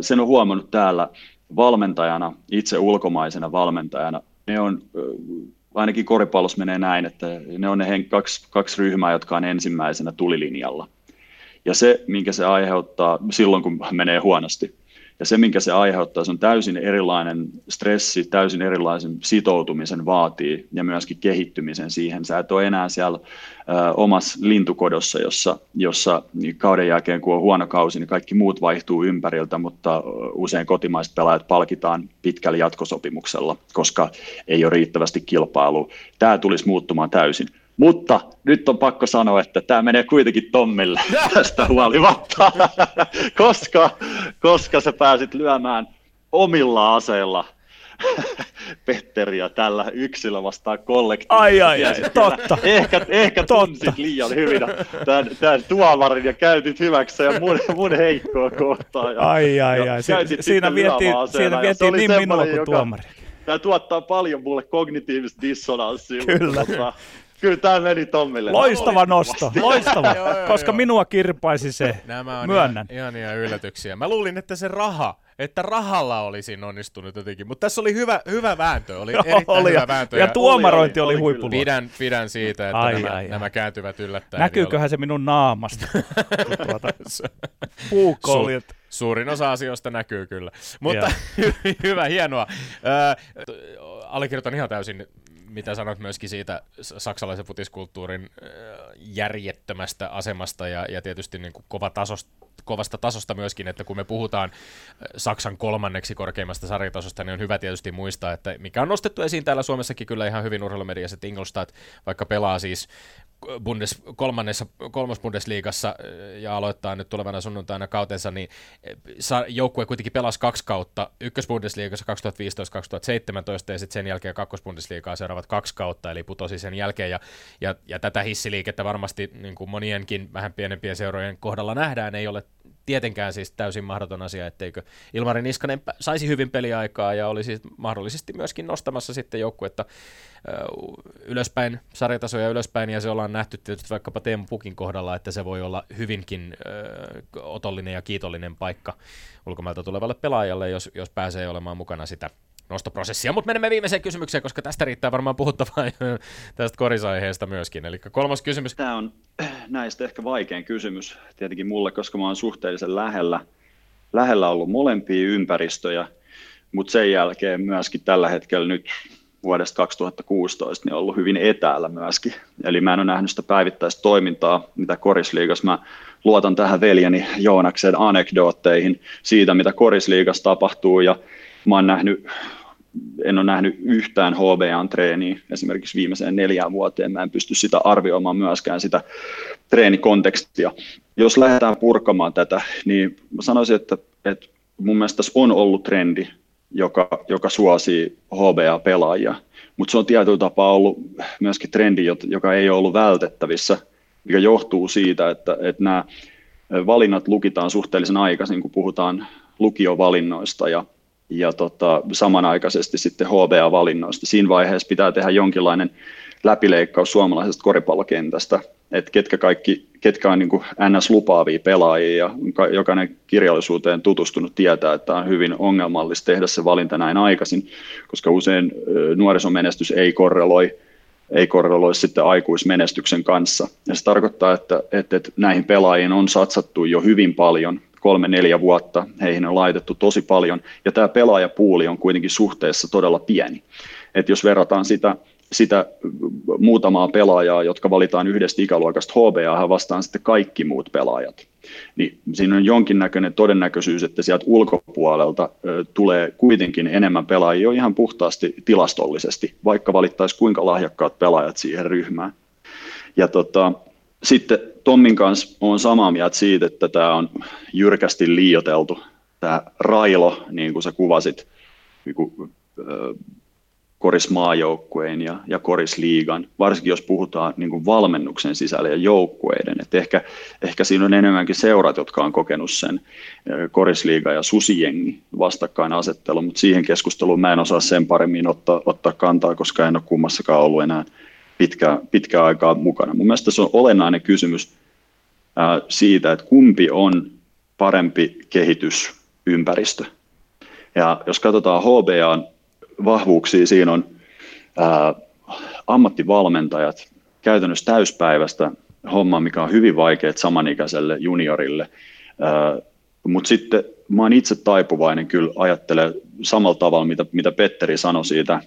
Speaker 4: sen on huomannut täällä valmentajana, itse ulkomaisena valmentajana, ne on, ainakin koripallossa menee näin, että ne on ne kaksi, kaksi ryhmää, jotka on ensimmäisenä tulilinjalla. Ja se, minkä se aiheuttaa silloin, kun menee huonosti, ja se, minkä se aiheuttaa, se on täysin erilainen stressi, täysin erilaisen sitoutumisen vaatii ja myöskin kehittymisen siihen. Sä et ole enää siellä ö, omassa lintukodossa, jossa, jossa kauden jälkeen, kun on huono kausi, niin kaikki muut vaihtuu ympäriltä, mutta usein kotimaiset pelaajat palkitaan pitkällä jatkosopimuksella, koska ei ole riittävästi kilpailua. Tämä tulisi muuttumaan täysin. Mutta nyt on pakko sanoa, että tämä menee kuitenkin Tommille (laughs) tästä huolimatta, koska, koska sä pääsit lyömään omilla aseilla (laughs) Petteriä tällä yksilö vastaan kollektiivisesti.
Speaker 2: Ai, ai, ai, totta.
Speaker 4: Ehkä, ehkä totta. tunsit liian hyvin tämän, tämän tuomarin ja käytit hyväksi ja mun, mun heikkoa kohtaa. Ja,
Speaker 2: ai, ai, ai. Si- siinä vietiin, siinä vietiin niin minua kuin tuomari.
Speaker 4: Tämä tuottaa paljon mulle kognitiivista dissonanssia. Kyllä. Mutta, Kyllä tämä meni Tommille.
Speaker 2: Loistava nosto, loistava, koska minua kirpaisi se,
Speaker 3: Nämä on
Speaker 2: myönnän.
Speaker 3: Ihan, ihania yllätyksiä. Mä luulin, että se raha, että rahalla olisin onnistunut jotenkin, mutta tässä oli hyvä, hyvä vääntö, oli (laughs) erittäin
Speaker 2: oli,
Speaker 3: hyvä vääntö.
Speaker 2: Ja, ja tuomarointi oli, oli, oli huippuluokka.
Speaker 3: Pidän, pidän siitä, että ai, nämä, ai, nämä ai. kääntyvät yllättäen.
Speaker 2: Näkyyköhän se minun naamasta? tuota, puukko oli,
Speaker 3: että... Suurin osa asioista näkyy kyllä. Mutta (laughs) hyvä, hienoa. Äh, allekirjoitan ihan täysin mitä sanot myöskin siitä saksalaisen futiskulttuurin järjettömästä asemasta ja, ja tietysti niin kuin kova tasosta, kovasta tasosta myöskin, että kun me puhutaan Saksan kolmanneksi korkeimmasta sarjatasosta, niin on hyvä tietysti muistaa, että mikä on nostettu esiin täällä Suomessakin kyllä ihan hyvin urheilumediassa, että Ingolstadt vaikka pelaa siis Bundes, kolmannessa, kolmas Bundesliigassa äh, ja aloittaa nyt tulevana sunnuntaina kautensa, niin äh, joukkue kuitenkin pelasi kaksi kautta ykkös-Bundesliigassa 2015-2017 ja sitten sen jälkeen kakkos-Bundesliigaa seuraavat kaksi kautta, eli putosi sen jälkeen ja, ja, ja tätä hissiliikettä varmasti niin kuin monienkin vähän pienempien seurojen kohdalla nähdään, ei ole tietenkään siis täysin mahdoton asia, etteikö Ilmari Niskanen saisi hyvin peliaikaa ja olisi mahdollisesti myöskin nostamassa sitten joukkuetta ylöspäin, sarjatasoja ylöspäin, ja se ollaan nähty tietysti vaikkapa Teemu Pukin kohdalla, että se voi olla hyvinkin otollinen ja kiitollinen paikka ulkomailta tulevalle pelaajalle, jos, jos pääsee olemaan mukana sitä nostoprosessia. Mutta menemme viimeiseen kysymykseen, koska tästä riittää varmaan puhuttavaa (laughs) tästä korisaiheesta myöskin. Eli kolmas kysymys.
Speaker 4: Tämä on (clears throat) näistä ehkä vaikein kysymys tietenkin mulle, koska mä oon suhteellisen lähellä, lähellä ollut molempia ympäristöjä, mutta sen jälkeen myöskin tällä hetkellä nyt vuodesta 2016 niin ollut hyvin etäällä myöskin. Eli mä en ole nähnyt sitä päivittäistä toimintaa, mitä korisliigassa. Mä luotan tähän veljeni Joonaksen anekdootteihin siitä, mitä korisliigassa tapahtuu ja mä oon nähnyt en ole nähnyt yhtään HBA-treeniä esimerkiksi viimeiseen neljään vuoteen. Mä en pysty sitä arvioimaan myöskään sitä treenikontekstia. Jos lähdetään purkamaan tätä, niin mä sanoisin, että, että mun mielestä tässä on ollut trendi, joka, joka suosii HBA-pelaajia, mutta se on tietyllä tapaa ollut myöskin trendi, joka ei ole ollut vältettävissä, mikä johtuu siitä, että, että nämä valinnat lukitaan suhteellisen aikaisin, kun puhutaan lukiovalinnoista ja ja tota, samanaikaisesti sitten HBA-valinnoista. Siinä vaiheessa pitää tehdä jonkinlainen läpileikkaus suomalaisesta koripallokentästä, että ketkä, kaikki, ketkä on niin NS-lupaavia pelaajia ja jokainen kirjallisuuteen tutustunut tietää, että on hyvin ongelmallista tehdä se valinta näin aikaisin, koska usein nuorisomenestys ei korreloi ei korreloi sitten aikuismenestyksen kanssa. Ja se tarkoittaa, että, että, että näihin pelaajiin on satsattu jo hyvin paljon kolme, neljä vuotta. Heihin on laitettu tosi paljon, ja tämä pelaajapuuli on kuitenkin suhteessa todella pieni. Et jos verrataan sitä, sitä muutamaa pelaajaa, jotka valitaan yhdestä ikäluokasta HBA vastaan sitten kaikki muut pelaajat, niin siinä on jonkinnäköinen todennäköisyys, että sieltä ulkopuolelta tulee kuitenkin enemmän pelaajia jo ihan puhtaasti tilastollisesti, vaikka valittaisiin kuinka lahjakkaat pelaajat siihen ryhmään. Ja tota, sitten Tommin kanssa on samaa mieltä siitä, että tämä on jyrkästi liioteltu. Tämä railo, niin kuin sä kuvasit, niin kuin, korismaajoukkueen ja, ja korisliigan, varsinkin jos puhutaan niin kuin valmennuksen sisällä ja joukkueiden. Et ehkä, ehkä siinä on enemmänkin seurat, jotka on kokenut sen korisliiga ja susijengi vastakkainasettelu, mutta siihen keskusteluun mä en osaa sen paremmin ottaa, ottaa kantaa, koska en ole kummassakaan ollut enää pitkää, pitkää aikaa mukana. Mun mielestä se on olennainen kysymys ää, siitä, että kumpi on parempi kehitysympäristö. Ja jos katsotaan HBAn vahvuuksia, siinä on ää, ammattivalmentajat käytännössä täyspäivästä homma, mikä on hyvin vaikeaa samanikäiselle juniorille. Mutta sitten mä oon itse taipuvainen kyllä ajattelee samalla tavalla, mitä, mitä Petteri sanoi siitä,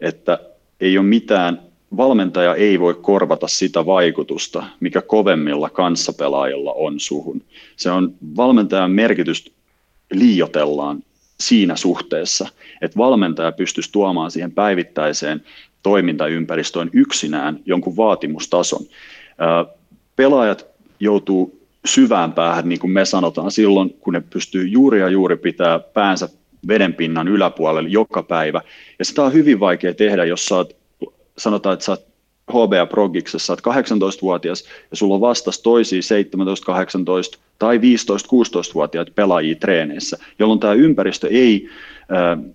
Speaker 4: että ei ole mitään valmentaja ei voi korvata sitä vaikutusta, mikä kovemmilla kanssapelaajilla on suhun. Se on valmentajan merkitys liiotellaan siinä suhteessa, että valmentaja pystyisi tuomaan siihen päivittäiseen toimintaympäristöön yksinään jonkun vaatimustason. Pelaajat joutuu syvään päähän, niin kuin me sanotaan, silloin, kun ne pystyy juuri ja juuri pitää päänsä vedenpinnan yläpuolelle joka päivä. Ja sitä on hyvin vaikea tehdä, jos oot sanotaan, että sä oot HBA Progiksessa, sä oot 18-vuotias ja sulla on vastas toisia 17, 18 tai 15, 16-vuotiaita pelaajia treeneissä, jolloin tämä ympäristö ei äh,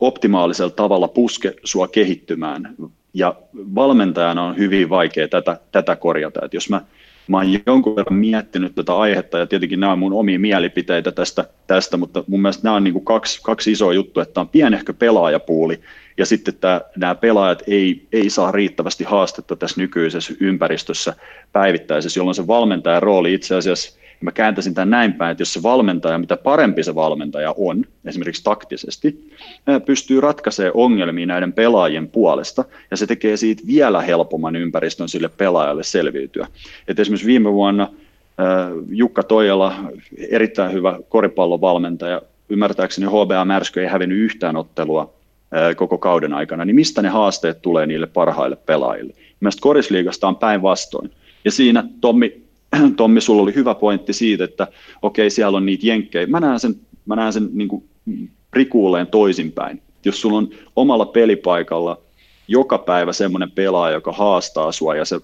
Speaker 4: optimaalisella tavalla puske sua kehittymään. Ja valmentajana on hyvin vaikea tätä, tätä korjata. Et jos mä, mä oon jonkun verran miettinyt tätä aihetta, ja tietenkin nämä on mun omia mielipiteitä tästä, tästä mutta mun mielestä nämä on niin kuin kaksi, kaksi isoa juttua, että on pienehkö pelaajapuuli, ja sitten tämä, nämä pelaajat ei, ei saa riittävästi haastetta tässä nykyisessä ympäristössä päivittäisessä, jolloin se valmentajan rooli itse asiassa, mä kääntäisin tämän näin päin, että jos se valmentaja, mitä parempi se valmentaja on, esimerkiksi taktisesti, pystyy ratkaisemaan ongelmia näiden pelaajien puolesta, ja se tekee siitä vielä helpomman ympäristön sille pelaajalle selviytyä. Et esimerkiksi viime vuonna Jukka Toijala, erittäin hyvä koripallovalmentaja, ymmärtääkseni HBA Märskö ei hävinnyt yhtään ottelua koko kauden aikana, niin mistä ne haasteet tulee niille parhaille pelaajille? Mielestäni korisliigasta on päinvastoin. Ja siinä Tommi, (clears throat) Tommi, sulla oli hyvä pointti siitä, että okei, siellä on niitä jenkkejä. Mä näen sen, mä näen sen niin kuin rikuuleen toisinpäin. Jos sulla on omalla pelipaikalla joka päivä semmoinen pelaaja, joka haastaa sua ja se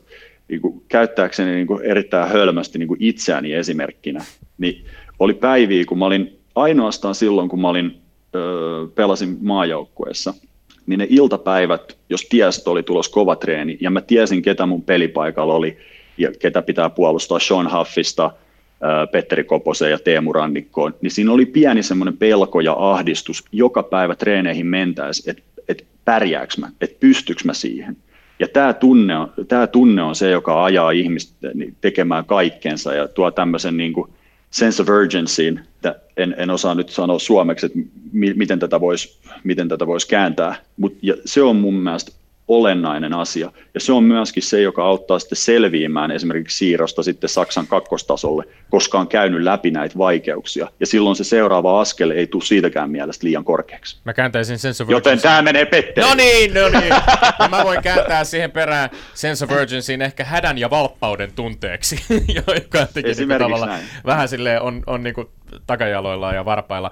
Speaker 4: niin kuin, käyttääkseni niin kuin, erittäin hölmösti niin kuin itseäni esimerkkinä, niin oli päiviä, kun mä olin ainoastaan silloin, kun mä olin, öö, pelasin maajoukkueessa, niin ne iltapäivät, jos tiesit oli tulos kova treeni, ja mä tiesin, ketä mun pelipaikalla oli, ja ketä pitää puolustaa Sean Huffista, Petteri Koposen ja Teemu Rannikkoon, niin siinä oli pieni semmoinen pelko ja ahdistus joka päivä treeneihin mentäessä, että et pärjääkö mä, että pystyykö mä siihen. Ja tämä tunne, on, tämä tunne on se, joka ajaa ihmistä tekemään kaikkensa ja tuo tämmöisen niin kuin sense of urgencyin, en, en osaa nyt sanoa suomeksi, että mi, miten tätä voisi miten tätä vois kääntää, mutta se on mun mielestä olennainen asia. Ja se on myöskin se, joka auttaa sitten selviämään esimerkiksi siirrosta sitten Saksan kakkostasolle, koska on käynyt läpi näitä vaikeuksia. Ja silloin se seuraava askel ei tule siitäkään mielestä liian korkeaksi.
Speaker 3: Mä kääntäisin sense of
Speaker 4: Joten tämä menee petteen.
Speaker 3: No niin, no niin. Ja mä voin kääntää siihen perään sense of urgencyin ehkä hädän ja valppauden tunteeksi, (laughs) joka niin tavalla näin. vähän silleen on, on niin takajaloilla ja varpailla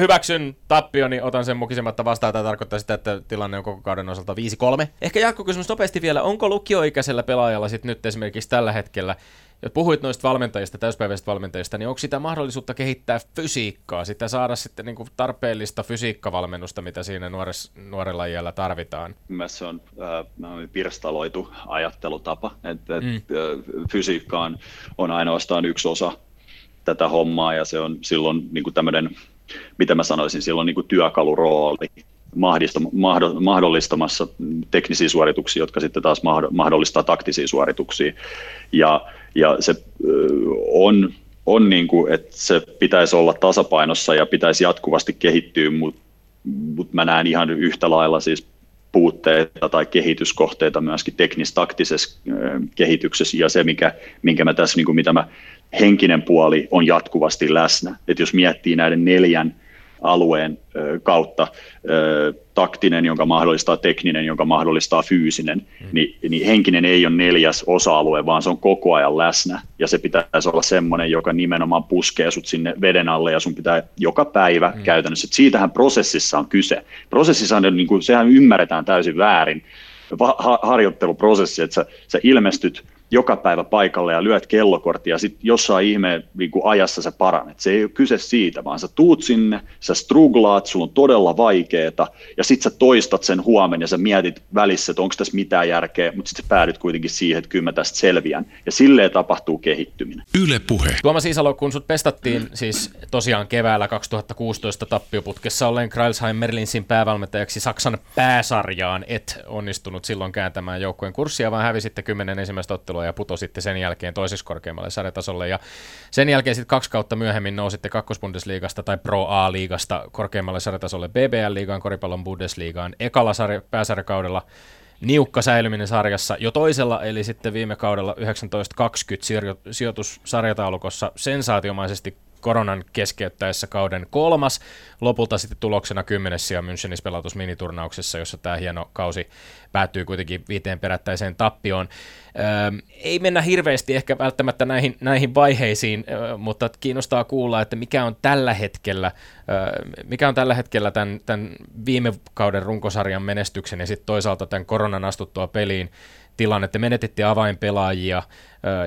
Speaker 3: hyväksyn tappioni, otan sen mukisematta vastaan. Tämä tarkoittaa sitä, että tilanne on koko kauden osalta 5-3. Ehkä jatkokysymys nopeasti vielä. Onko lukioikäisellä pelaajalla sitten nyt esimerkiksi tällä hetkellä, jos puhuit noista valmentajista, täyspäiväisistä valmentajista, niin onko sitä mahdollisuutta kehittää fysiikkaa, sitä saada sitten niin kuin tarpeellista fysiikkavalmennusta, mitä siinä nuores, nuorella iällä tarvitaan?
Speaker 4: Mielestäni se on äh, pirstaloitu ajattelutapa, että mm. fysiikka on, on ainoastaan yksi osa tätä hommaa ja se on silloin niin kuin tämmöinen mitä mä sanoisin, siellä on niin kuin työkalurooli mahdollistamassa teknisiä suorituksia, jotka sitten taas mahdollistaa taktisia suorituksia. Ja, ja se on, on niin kuin, että se pitäisi olla tasapainossa ja pitäisi jatkuvasti kehittyä, mutta mut mä näen ihan yhtä lailla siis puutteita tai kehityskohteita myöskin teknis-taktisessa kehityksessä ja se, mikä, minkä mä tässä, niin kuin mitä mä henkinen puoli on jatkuvasti läsnä. Et jos miettii näiden neljän alueen kautta taktinen, jonka mahdollistaa tekninen, jonka mahdollistaa fyysinen, mm. niin, niin henkinen ei ole neljäs osa-alue, vaan se on koko ajan läsnä. Ja se pitäisi olla semmoinen, joka nimenomaan puskee sut sinne veden alle ja sun pitää joka päivä mm. käytännössä. Et siitähän prosessissa on kyse. Prosessissa on, niin kuin, sehän ymmärretään täysin väärin harjoitteluprosessi, että sä, sä ilmestyt joka päivä paikalle ja lyöt kellokorttia ja sitten jossain ihmeen niin ajassa sä paranet. Se ei ole kyse siitä, vaan sä tuut sinne, sä struglaat, sulla on todella vaikeeta ja sitten sä toistat sen huomen ja sä mietit välissä, että onko tässä mitään järkeä, mutta sitten sä päädyt kuitenkin siihen, että kyllä mä tästä selviän. Ja silleen tapahtuu kehittyminen.
Speaker 3: Yle puhe. Tuomas Isalo, kun sut pestattiin mm. siis tosiaan keväällä 2016 tappioputkessa olleen Kreilsheim Merlinsin päävalmentajaksi Saksan pääsarjaan, et onnistunut silloin kääntämään joukkueen kurssia, vaan hävisitte kymmenen ensimmäistä ottelua ottelua ja putositte sen jälkeen toiseksi korkeammalle sarjatasolle. Ja sen jälkeen sitten kaksi kautta myöhemmin nousitte kakkosbundesliigasta tai Pro A-liigasta korkeammalle sarjatasolle BBL-liigaan, koripallon Bundesliigaan, ekalla sarja, pääsarjakaudella niukka säilyminen sarjassa jo toisella, eli sitten viime kaudella 1920 sijoitus sarjataulukossa sensaatiomaisesti koronan keskeyttäessä kauden kolmas. Lopulta sitten tuloksena kymmenes sija Münchenissä pelatus miniturnauksessa, jossa tämä hieno kausi päättyy kuitenkin viiteen perättäiseen tappioon. Öö, ei mennä hirveästi ehkä välttämättä näihin, näihin vaiheisiin, öö, mutta kiinnostaa kuulla, että mikä on tällä hetkellä, öö, mikä on tällä hetkellä tämän, tämän viime kauden runkosarjan menestyksen ja sitten toisaalta tämän koronan astuttua peliin tilanne. Te menetitte avainpelaajia,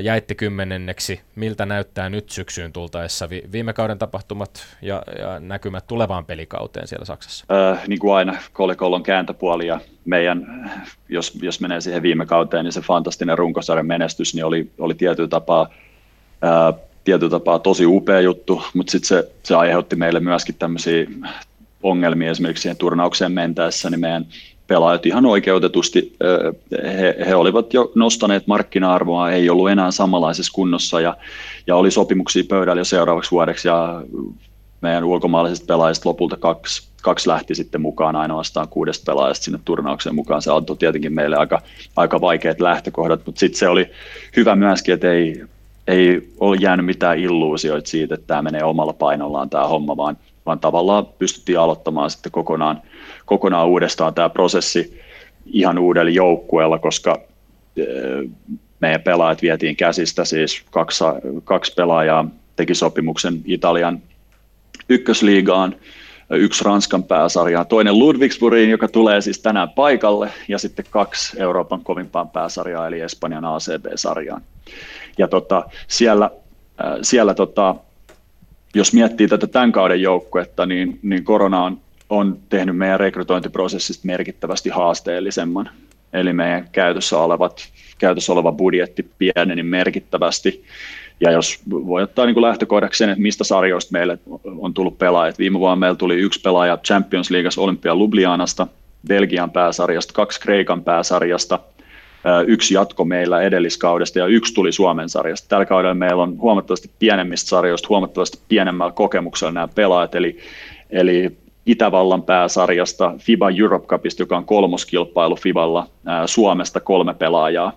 Speaker 3: jäitte kymmenenneksi. Miltä näyttää nyt syksyyn tultaessa viime kauden tapahtumat ja, ja näkymät tulevaan pelikauteen siellä Saksassa?
Speaker 4: Äh, niin kuin aina, kolikollon kääntöpuoli ja meidän, jos, jos menee siihen viime kauteen, niin se fantastinen runkosarjan menestys niin oli, oli tietyllä tapaa äh, tietyllä tapaa tosi upea juttu, mutta sitten se, se aiheutti meille myöskin tämmöisiä ongelmia esimerkiksi siihen turnaukseen mentäessä, niin meidän pelaajat ihan oikeutetusti, he, he olivat jo nostaneet markkina-arvoa, ei ollut enää samanlaisessa kunnossa ja, ja oli sopimuksia pöydällä jo seuraavaksi vuodeksi ja meidän ulkomaalaisista pelaajista lopulta kaksi, kaksi lähti sitten mukaan ainoastaan kuudesta pelaajasta sinne turnaukseen mukaan. Se antoi tietenkin meille aika, aika vaikeat lähtökohdat, mutta sitten se oli hyvä myöskin, että ei, ei ole jäänyt mitään illuusioita siitä, että tämä menee omalla painollaan tämä homma, vaan, vaan tavallaan pystyttiin aloittamaan sitten kokonaan, kokonaan uudestaan tämä prosessi ihan uudella joukkueella, koska meidän pelaajat vietiin käsistä, siis kaksi, kaksi pelaajaa teki sopimuksen Italian ykkösliigaan, yksi Ranskan pääsarjaa, toinen Ludwigsburgiin, joka tulee siis tänään paikalle, ja sitten kaksi Euroopan kovimpaa pääsarjaa, eli Espanjan ACB-sarjaan. Ja tota, siellä, äh, siellä tota, jos miettii tätä tämän kauden joukkuetta, niin, niin korona on, on tehnyt meidän rekrytointiprosessista merkittävästi haasteellisemman. Eli meidän käytössä, olevat, käytössä oleva budjetti pieneni merkittävästi. Ja jos voi ottaa niin kuin lähtökohdaksi sen, että mistä sarjoista meille on tullut pelaajat. Viime vuonna meillä tuli yksi pelaaja Champions Leagueassa Olympia Ljubljanasta, Belgian pääsarjasta, kaksi Kreikan pääsarjasta, yksi jatko meillä edelliskaudesta ja yksi tuli Suomen sarjasta. Tällä kaudella meillä on huomattavasti pienemmistä sarjoista, huomattavasti pienemmällä kokemuksella nämä pelaajat, eli, eli Itävallan pääsarjasta, FIBA Europe Cupista, joka on kolmoskilpailu FIBalla, Suomesta kolme pelaajaa,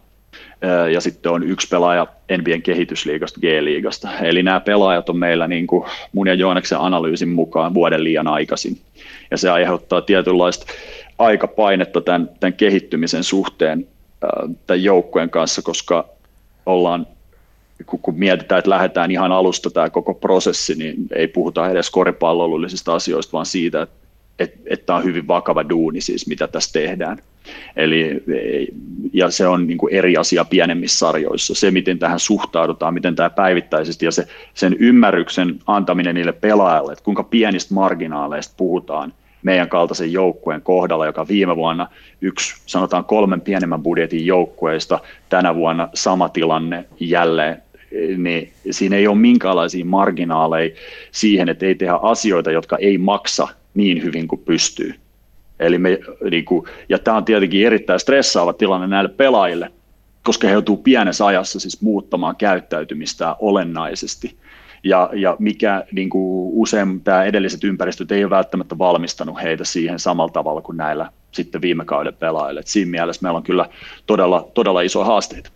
Speaker 4: ja sitten on yksi pelaaja NBN kehitysliigasta, G-liigasta. Eli nämä pelaajat on meillä niin kuin mun ja Jooneksen analyysin mukaan vuoden liian aikaisin. Ja se aiheuttaa tietynlaista aikapainetta tämän, tämän kehittymisen suhteen tämän joukkueen kanssa, koska ollaan, kun mietitään, että lähdetään ihan alusta tämä koko prosessi, niin ei puhuta edes koripallollisista asioista, vaan siitä, että että, että on hyvin vakava duuni siis, mitä tässä tehdään. Eli, ja se on niin eri asia pienemmissä sarjoissa. Se, miten tähän suhtaudutaan, miten tämä päivittäisesti ja se, sen ymmärryksen antaminen niille pelaajille, että kuinka pienistä marginaaleista puhutaan meidän kaltaisen joukkueen kohdalla, joka viime vuonna yksi, sanotaan kolmen pienemmän budjetin joukkueista, tänä vuonna sama tilanne jälleen niin siinä ei ole minkäänlaisia marginaaleja siihen, että ei tehdä asioita, jotka ei maksa niin hyvin kuin pystyy. Eli me, niin kuin, ja tämä on tietenkin erittäin stressaava tilanne näille pelaajille, koska he joutuu pienessä ajassa siis muuttamaan käyttäytymistä olennaisesti. Ja, ja mikä niin kuin usein tämä edelliset ympäristöt ei ole välttämättä valmistanut heitä siihen samalla tavalla kuin näillä sitten viime kauden pelaajille. Et siinä mielessä meillä on kyllä todella, todella iso haasteita.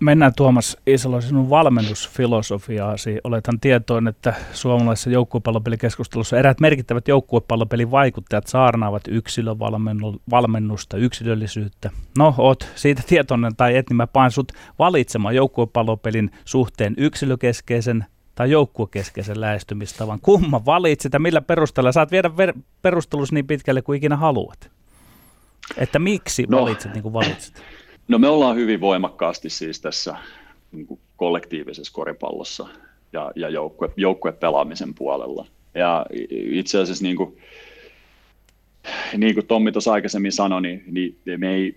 Speaker 2: Mennään Tuomas Isalo sinun valmennusfilosofiaasi. Olethan tietoinen, että suomalaisessa joukkuepallopelikeskustelussa eräät merkittävät joukkuepallopelinvaikuttajat saarnaavat yksilövalmennusta, yksilöllisyyttä. No, oot siitä tietoinen tai et, niin mä pain sut valitsemaan joukkuepallopelin suhteen yksilökeskeisen tai joukkuekeskeisen lähestymistavan. Kumma valitsit ja millä perusteella? Saat viedä ver- perustelus niin pitkälle kuin ikinä haluat. Että miksi no. valitsit niin kuin valitsit?
Speaker 4: No me ollaan hyvin voimakkaasti siis tässä niin kuin kollektiivisessa koripallossa ja, ja joukkue, joukkuepelaamisen puolella. Ja itse asiassa niin kuin, niin kuin Tommi tuossa aikaisemmin sanoi, niin, niin me ei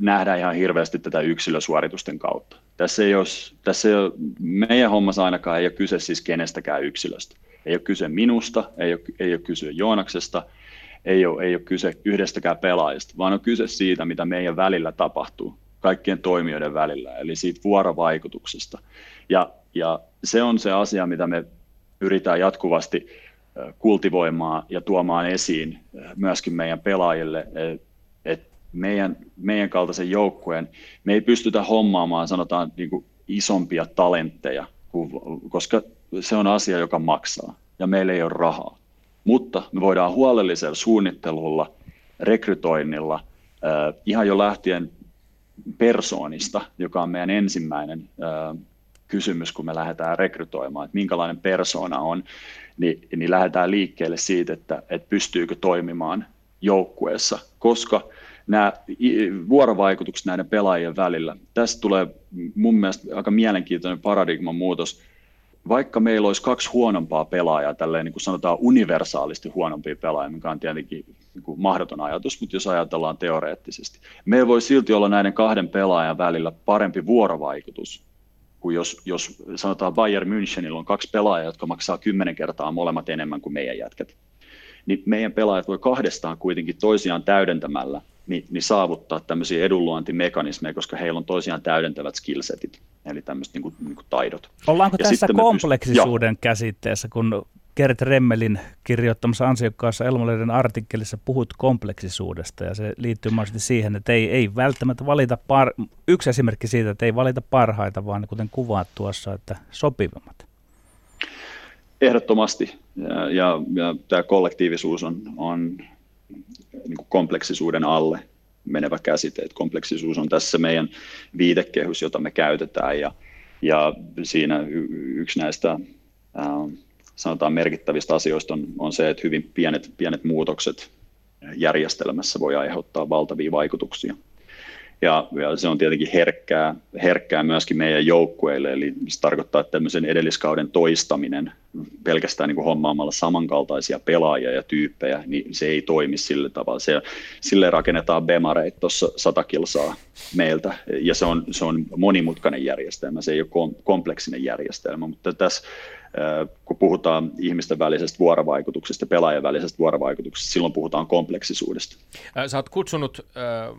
Speaker 4: nähdä ihan hirveästi tätä yksilösuoritusten kautta. Tässä ei, ole, tässä ei ole, meidän hommassa ainakaan ei ole kyse siis kenestäkään yksilöstä. Ei ole kyse minusta, ei ole, ei ole kyse Joonaksesta, ei ole, ei ole kyse yhdestäkään pelaajasta, vaan on kyse siitä, mitä meidän välillä tapahtuu kaikkien toimijoiden välillä, eli siitä vuorovaikutuksesta. Ja, ja se on se asia, mitä me pyritään jatkuvasti kultivoimaan ja tuomaan esiin myöskin meidän pelaajille, että meidän, meidän kaltaisen joukkueen, me ei pystytä hommaamaan sanotaan niin kuin isompia talentteja, koska se on asia, joka maksaa ja meillä ei ole rahaa. Mutta me voidaan huolellisella suunnittelulla, rekrytoinnilla, ihan jo lähtien persoonista, joka on meidän ensimmäinen kysymys, kun me lähdetään rekrytoimaan, että minkälainen persoona on, niin, niin lähdetään liikkeelle siitä, että, että pystyykö toimimaan joukkueessa, koska nämä vuorovaikutukset näiden pelaajien välillä, tästä tulee mun mielestä aika mielenkiintoinen paradigman muutos, vaikka meillä olisi kaksi huonompaa pelaajaa, tälleen niin kuin sanotaan universaalisti huonompia pelaajia, mikä on tietenkin niin kuin mahdoton ajatus, mutta jos ajatellaan teoreettisesti, meillä voi silti olla näiden kahden pelaajan välillä parempi vuorovaikutus kuin jos, jos sanotaan Bayern Münchenillä on kaksi pelaajaa, jotka maksaa kymmenen kertaa molemmat enemmän kuin meidän jätkät. Niin meidän pelaajat voi kahdestaan kuitenkin toisiaan täydentämällä niin, niin saavuttaa tämmöisiä edunluontimekanismeja, koska heillä on toisiaan täydentävät skillsetit, eli tämmöiset niin kuin, niin kuin taidot.
Speaker 2: Ollaanko ja tässä kompleksisuuden pyst- käsitteessä, kun Gert Remmelin kirjoittamassa ansiokkaassa Elmolehden artikkelissa puhut kompleksisuudesta ja se liittyy mahdollisesti siihen, että ei, ei välttämättä valita, par- yksi esimerkki siitä, että ei valita parhaita, vaan kuten kuvaat tuossa, että sopivammat.
Speaker 4: Ehdottomasti ja, ja, ja tämä kollektiivisuus on, on niin kuin kompleksisuuden alle menevä käsite. Että kompleksisuus on tässä meidän viitekehys, jota me käytetään ja, ja siinä yksi näistä ää, sanotaan merkittävistä asioista on, on se, että hyvin pienet, pienet muutokset järjestelmässä voi aiheuttaa valtavia vaikutuksia. Ja, ja se on tietenkin herkkää, herkkää myöskin meidän joukkueille, eli se tarkoittaa, että tämmöisen edelliskauden toistaminen pelkästään niin kuin hommaamalla samankaltaisia pelaajia ja tyyppejä, niin se ei toimi sillä tavalla. Se, sille rakennetaan bemareit tuossa sata kilsaa meiltä, ja se on, se on monimutkainen järjestelmä, se ei ole kompleksinen järjestelmä, mutta tässä kun puhutaan ihmisten välisestä vuorovaikutuksesta, pelaajan välisestä vuorovaikutuksesta, silloin puhutaan kompleksisuudesta.
Speaker 3: Sä oot kutsunut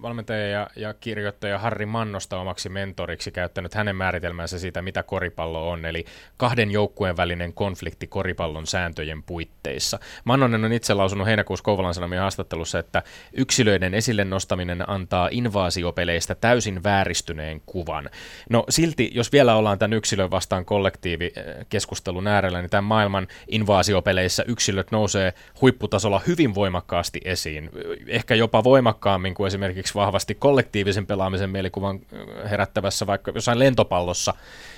Speaker 3: valmentaja ja, ja kirjoittaja Harri Mannosta omaksi mentoriksi, käyttänyt hänen määritelmänsä siitä, mitä koripallo on, eli kahden joukkueen välinen konflikti koripallon sääntöjen puitteissa. Mannonen on itse lausunut heinäkuussa Kouvolan Sanomien haastattelussa, että yksilöiden esille nostaminen antaa invaasiopeleistä täysin vääristyneen kuvan. No silti, jos vielä ollaan tämän yksilön vastaan kollektiivikeskustelun keskustelun äärellä, niin tämän maailman invasiopeleissä yksilöt nousee huipputasolla hyvin voimakkaasti esiin. Ehkä jopa voimakkaammin kuin esimerkiksi vahvasti kollektiivisen pelaamisen mielikuvan herättävässä vaikka jossain lentopallossa,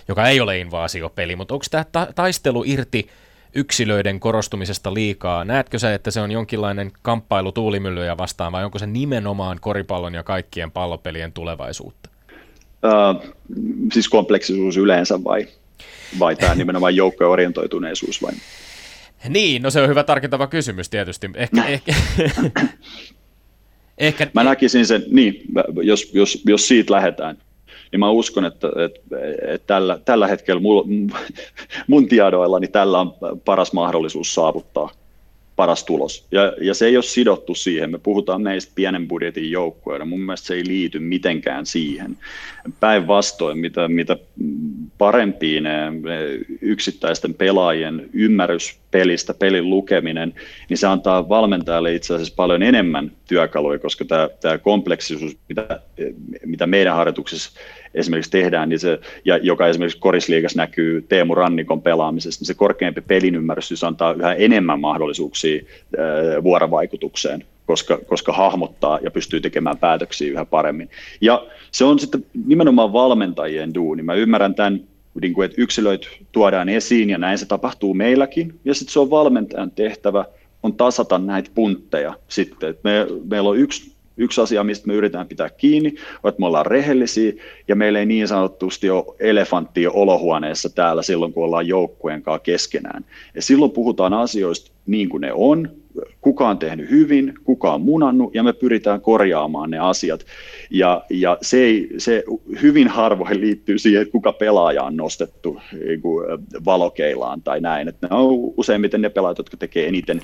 Speaker 3: joka ei ole invaasiopeli. Mutta onko tämä ta- taistelu irti yksilöiden korostumisesta liikaa? Näetkö sä, että se on jonkinlainen kamppailu tuulimyllyjä vastaan vai onko se nimenomaan koripallon ja kaikkien pallopelien tulevaisuutta?
Speaker 4: Uh, siis kompleksisuus yleensä vai? Vai tämä nimenomaan joukkojen orientoituneisuus vai?
Speaker 3: Niin, no se on hyvä tarkentava kysymys tietysti. Ehkä, ehkä,
Speaker 4: ehkä... Mä näkisin sen, niin, jos, jos, jos siitä lähdetään, niin mä uskon, että, että, että tällä, tällä hetkellä mun, mun tiedoilla niin tällä on paras mahdollisuus saavuttaa paras tulos. Ja, ja se ei ole sidottu siihen. Me puhutaan meistä pienen budjetin joukkueena. Mun mielestä se ei liity mitenkään siihen. Päinvastoin, mitä, mitä parempiin yksittäisten pelaajien ymmärrys pelistä, pelin lukeminen, niin se antaa valmentajalle itse asiassa paljon enemmän työkaluja, koska tämä, tämä kompleksisuus, mitä, mitä meidän harjoituksessa esimerkiksi tehdään, niin se, ja joka esimerkiksi korisliigas näkyy Teemu Rannikon pelaamisesta, niin se korkeampi pelin ymmärrys antaa yhä enemmän mahdollisuuksia ää, vuorovaikutukseen, koska, koska hahmottaa ja pystyy tekemään päätöksiä yhä paremmin. Ja se on sitten nimenomaan valmentajien duuni. Mä ymmärrän tämän niin kuin, että yksilöit tuodaan esiin ja näin se tapahtuu meilläkin. Ja sitten se on valmentajan tehtävä on tasata näitä puntteja sitten. Et me, meillä on yksi, yksi asia, mistä me yritetään pitää kiinni, on, että me ollaan rehellisiä ja meillä ei niin sanotusti ole elefanttia olohuoneessa täällä silloin, kun ollaan joukkueen kanssa keskenään. Ja silloin puhutaan asioista niin kuin ne on, kuka on tehnyt hyvin, kuka on munannut, ja me pyritään korjaamaan ne asiat. Ja, ja se, ei, se hyvin harvoin liittyy siihen, että kuka pelaaja on nostettu niin kuin valokeilaan tai näin. Että ne on useimmiten ne pelaajat, jotka tekee eniten,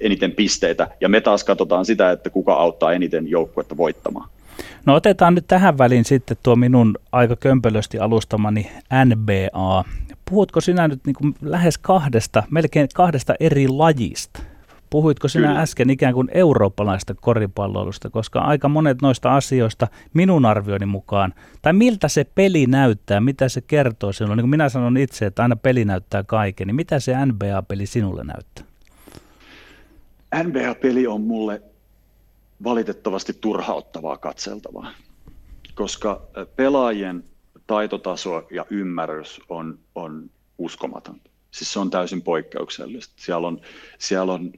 Speaker 4: eniten pisteitä, ja me taas katsotaan sitä, että kuka auttaa eniten joukkuetta voittamaan.
Speaker 2: No otetaan nyt tähän väliin sitten tuo minun aika kömpelösti alustamani NBA. Puhutko sinä nyt niin kuin lähes kahdesta, melkein kahdesta eri lajista? Puhuitko sinä Kyllä. äsken ikään kuin eurooppalaista koripalloilusta, koska aika monet noista asioista minun arvioni mukaan, tai miltä se peli näyttää, mitä se kertoo sinulle, niin kuin minä sanon itse, että aina peli näyttää kaiken, niin mitä se NBA-peli sinulle näyttää?
Speaker 4: NBA-peli on mulle valitettavasti turhauttavaa katseltavaa, koska pelaajien taitotaso ja ymmärrys on, on uskomatonta. Siis se on täysin poikkeuksellista. Siellä on, siellä on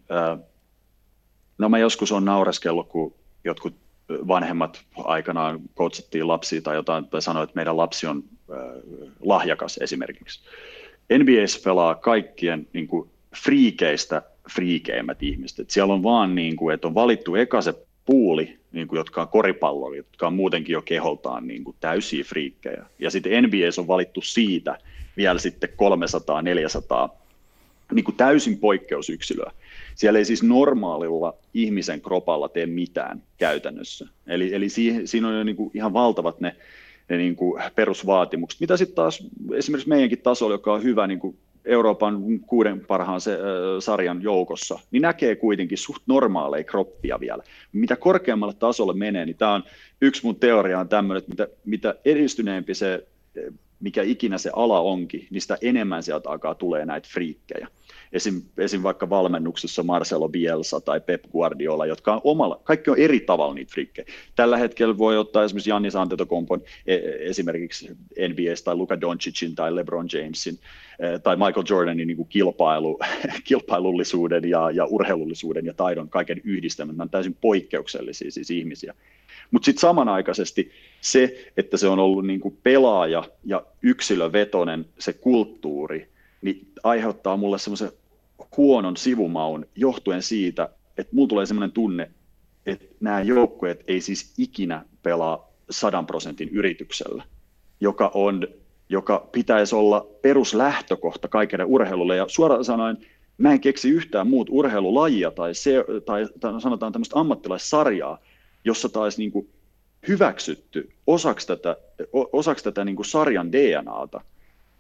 Speaker 4: no mä joskus on naureskellut, kun jotkut vanhemmat aikanaan kotsattiin lapsia tai jotain, tai sanoi, että meidän lapsi on lahjakas esimerkiksi. NBAs pelaa kaikkien niin kuin, friikeistä friikeimmät ihmiset. Et siellä on vaan, niin kuin, että on valittu eka se puuli, niin kuin, jotka on koripalloja, jotka on muutenkin jo keholtaan niin kuin, täysiä friikkejä. Ja sitten NBAs on valittu siitä, vielä sitten 300-400 niin kuin täysin poikkeusyksilöä. Siellä ei siis normaalilla ihmisen kropalla tee mitään käytännössä. Eli, eli siihen, siinä on jo niin kuin ihan valtavat ne, ne niin kuin perusvaatimukset. Mitä sitten taas esimerkiksi meidänkin tasolla, joka on hyvä niin kuin Euroopan kuuden parhaan se, äh, sarjan joukossa, niin näkee kuitenkin suht normaaleja kroppia vielä. Mitä korkeammalle tasolle menee, niin tämä on yksi mun teoria on tämmöinen, että mitä, mitä edistyneempi se mikä ikinä se ala onkin, niin sitä enemmän sieltä alkaa tulee näitä friikkejä. esim, esim. vaikka valmennuksessa Marcelo Bielsa tai Pep Guardiola, jotka on omalla, kaikki on eri tavalla niitä frikkejä. Tällä hetkellä voi ottaa esimerkiksi Jannis Antetokompon e, esimerkiksi NBAs tai Luka Doncicin tai LeBron Jamesin e, tai Michael Jordanin niin kuin kilpailu, (laughs) kilpailullisuuden ja, ja urheilullisuuden ja taidon kaiken yhdistelmän. Nämä on täysin poikkeuksellisia siis ihmisiä. Mutta sitten samanaikaisesti se, että se on ollut niin kuin pelaaja ja yksilövetonen se kulttuuri, niin aiheuttaa mulle semmoisen huonon sivumaun johtuen siitä, että mulla tulee semmoinen tunne, että nämä joukkueet ei siis ikinä pelaa sadan prosentin yrityksellä, joka, on, joka pitäisi olla peruslähtökohta kaikille urheilulle. Ja suoraan sanoen, mä en keksi yhtään muut urheilulajia tai, se, tai, tai sanotaan tämmöistä ammattilaissarjaa, jossa taisi niin kuin hyväksytty osaksi tätä, osaksi tätä niin kuin sarjan DNAta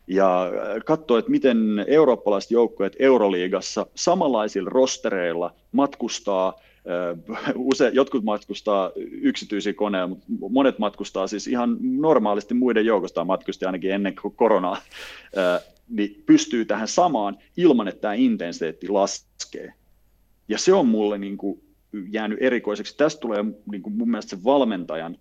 Speaker 4: ja katsoa, että miten eurooppalaiset joukkueet Euroliigassa samanlaisilla rostereilla matkustaa, (laughs) use, jotkut matkustaa yksityisiä koneja, mutta monet matkustaa siis ihan normaalisti muiden joukosta matkusti ainakin ennen koronaa, niin pystyy tähän samaan ilman, että tämä intensiteetti laskee. Ja se on mulle niin kuin jäänyt erikoiseksi. Tästä tulee niin kuin mun mielestä se valmentajan,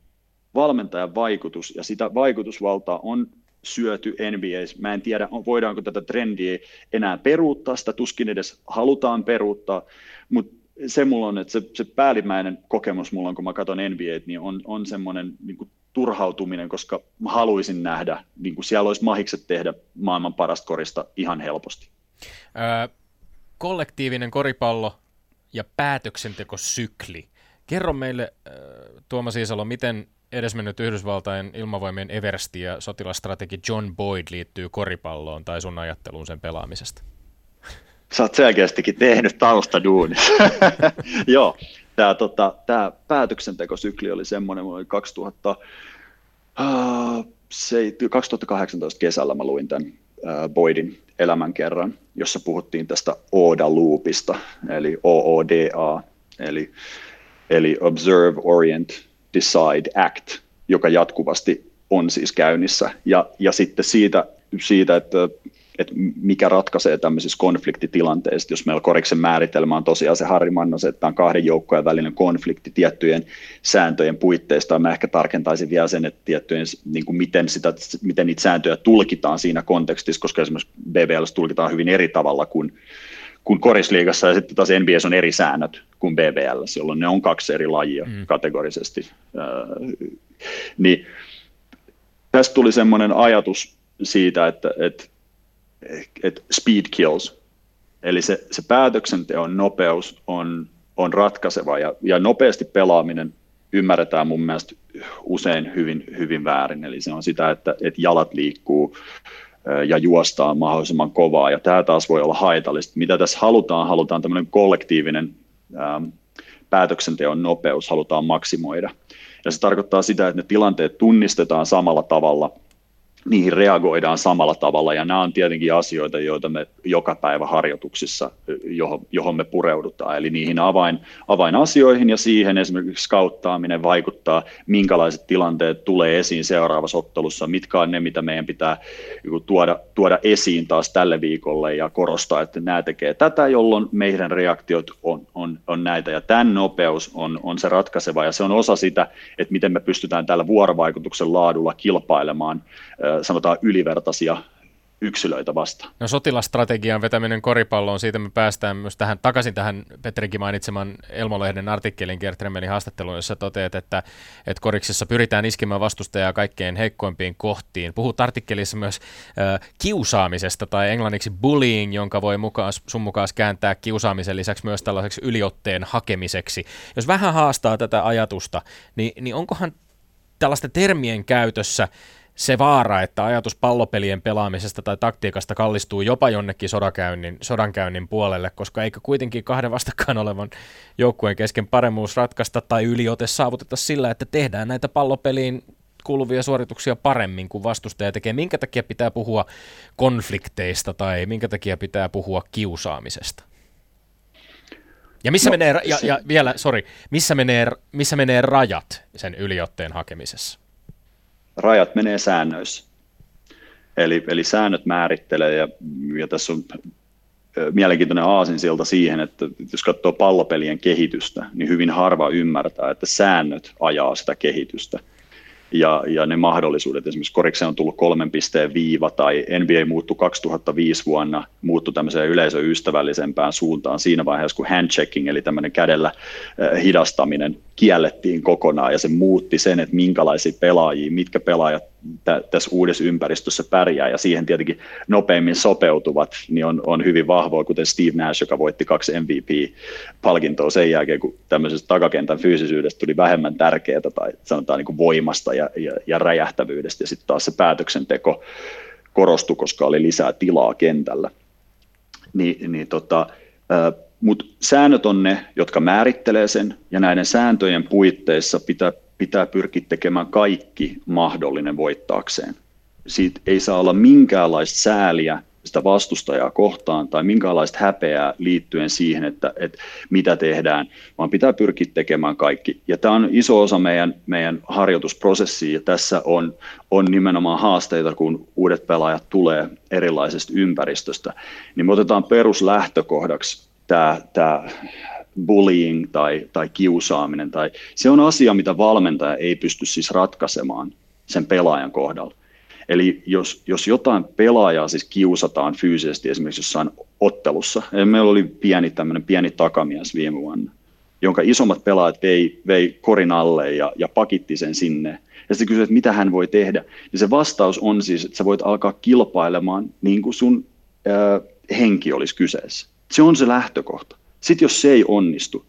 Speaker 4: valmentajan vaikutus, ja sitä vaikutusvaltaa on syöty NBA. Mä en tiedä, voidaanko tätä trendiä enää peruuttaa, sitä tuskin edes halutaan peruuttaa, mutta se mulla on, että se, se päällimmäinen kokemus mulla on, kun mä katson NBA, niin on, on semmoinen niin turhautuminen, koska mä haluaisin nähdä, niin kuin siellä olisi mahikset tehdä maailman parasta korista ihan helposti.
Speaker 3: Öö, kollektiivinen koripallo ja päätöksentekosykli. Kerro meille, äh, Tuomas Iisalo, miten edesmennyt Yhdysvaltain ilmavoimien Eversti ja sotilastrategi John Boyd liittyy koripalloon tai sun ajatteluun sen pelaamisesta?
Speaker 4: Sä oot selkeästikin tehnyt taustaduunin. (laughs) Joo, tämä tota, tää päätöksentekosykli oli semmoinen, oli 2000, uh, se, 2018 kesällä mä luin tämän uh, Boydin elämänkerran, jossa puhuttiin tästä OODA-loopista, eli OODA, eli, eli Observe, Orient, Decide, Act, joka jatkuvasti on siis käynnissä. Ja, ja sitten siitä, siitä että että mikä ratkaisee tämmöisissä konfliktitilanteissa, jos meillä koriksen määritelmä on tosiaan se Harri Mannos, että on kahden joukkojen välinen konflikti tiettyjen sääntöjen puitteista. Mä ehkä tarkentaisin vielä sen, että tiettyjen, niin kuin miten, sitä, miten niitä sääntöjä tulkitaan siinä kontekstissa, koska esimerkiksi BBL tulkitaan hyvin eri tavalla kuin, kuin korisliigassa, ja sitten taas NBS on eri säännöt kuin BBL, jolloin ne on kaksi eri lajia mm. kategorisesti. Äh, niin tästä tuli semmoinen ajatus siitä, että, että että speed kills, eli se, se päätöksenteon nopeus on, on ratkaiseva ja, ja nopeasti pelaaminen ymmärretään mun mielestä usein hyvin, hyvin väärin, eli se on sitä, että, että jalat liikkuu ja juostaan mahdollisimman kovaa, ja tämä taas voi olla haitallista. Mitä tässä halutaan? Halutaan tämmöinen kollektiivinen ähm, päätöksenteon nopeus, halutaan maksimoida. Ja se tarkoittaa sitä, että ne tilanteet tunnistetaan samalla tavalla – niihin reagoidaan samalla tavalla, ja nämä on tietenkin asioita, joita me joka päivä harjoituksissa, johon, johon me pureudutaan, eli niihin avain, avainasioihin ja siihen esimerkiksi skauttaaminen vaikuttaa, minkälaiset tilanteet tulee esiin seuraavassa ottelussa, mitkä on ne, mitä meidän pitää niin tuoda, tuoda esiin taas tälle viikolle ja korostaa, että nämä tekee tätä, jolloin meidän reaktiot on, on, on näitä, ja tämän nopeus on, on se ratkaiseva, ja se on osa sitä, että miten me pystytään tällä vuorovaikutuksen laadulla kilpailemaan sanotaan ylivertaisia yksilöitä vastaan.
Speaker 3: No sotilastrategian vetäminen koripalloon, siitä me päästään myös tähän, takaisin tähän Petrikin mainitseman Elmolehden artikkelin Gertremelin haastatteluun, jossa toteat, että, että koriksessa pyritään iskemään vastustajaa kaikkein heikkoimpiin kohtiin. Puhut artikkelissa myös äh, kiusaamisesta tai englanniksi bullying, jonka voi mukaan, sun mukaan kääntää kiusaamisen lisäksi myös tällaiseksi yliotteen hakemiseksi. Jos vähän haastaa tätä ajatusta, niin, niin onkohan tällaisten termien käytössä se vaara, että ajatus pallopelien pelaamisesta tai taktiikasta kallistuu jopa jonnekin sodankäynnin, sodankäynnin puolelle, koska eikö kuitenkin kahden vastakkain olevan joukkueen kesken paremmuus ratkaista tai yliote saavuteta sillä, että tehdään näitä pallopeliin kuuluvia suorituksia paremmin kuin vastustaja tekee. Minkä takia pitää puhua konflikteista tai minkä takia pitää puhua kiusaamisesta? Ja missä no, menee, ja, ja vielä, sorry, missä menee, missä menee rajat sen yliotteen hakemisessa?
Speaker 4: Rajat menee säännöissä. Eli, eli säännöt määrittelee, ja, ja tässä on mielenkiintoinen aasinsilta siihen, että jos katsoo pallopelien kehitystä, niin hyvin harva ymmärtää, että säännöt ajaa sitä kehitystä – ja, ja ne mahdollisuudet. Esimerkiksi Korikseen on tullut kolmen pisteen viiva tai NBA muuttui 2005 vuonna, muuttui tämmöiseen yleisöystävällisempään suuntaan siinä vaiheessa, kun handchecking eli tämmöinen kädellä eh, hidastaminen kiellettiin kokonaan ja se muutti sen, että minkälaisia pelaajia, mitkä pelaajat tä- tässä uudessa ympäristössä pärjää ja siihen tietenkin nopeimmin sopeutuvat, niin on, on hyvin vahvoa, kuten Steve Nash, joka voitti kaksi MVP-palkintoa sen jälkeen, kun tämmöisestä takakentän fyysisyydestä tuli vähemmän tärkeää tai sanotaan niin kuin voimasta ja, ja, ja räjähtävyydestä ja sitten taas se päätöksenteko korostui, koska oli lisää tilaa kentällä. Ni, niin tota, mutta säännöt on ne, jotka määrittelee sen, ja näiden sääntöjen puitteissa pitää pitää pyrkiä tekemään kaikki mahdollinen voittaakseen. Siitä ei saa olla minkäänlaista sääliä sitä vastustajaa kohtaan tai minkäänlaista häpeää liittyen siihen, että, että mitä tehdään, vaan pitää pyrkiä tekemään kaikki. Ja tämä on iso osa meidän, meidän harjoitusprosessia ja tässä on, on nimenomaan haasteita, kun uudet pelaajat tulee erilaisesta ympäristöstä. Niin me otetaan peruslähtökohdaksi tämä, tämä bullying tai, tai kiusaaminen. Tai, se on asia, mitä valmentaja ei pysty siis ratkaisemaan sen pelaajan kohdalla. Eli jos, jos jotain pelaajaa siis kiusataan fyysisesti esimerkiksi jossain ottelussa, meillä oli pieni tämmöinen pieni takamies viime vuonna, jonka isommat pelaajat vei, vei korin alle ja, ja pakitti sen sinne. Ja sitten kysyt, että mitä hän voi tehdä. Ja se vastaus on siis, että sä voit alkaa kilpailemaan niin kuin sun ää, henki olisi kyseessä. Se on se lähtökohta. Sitten jos se ei onnistu,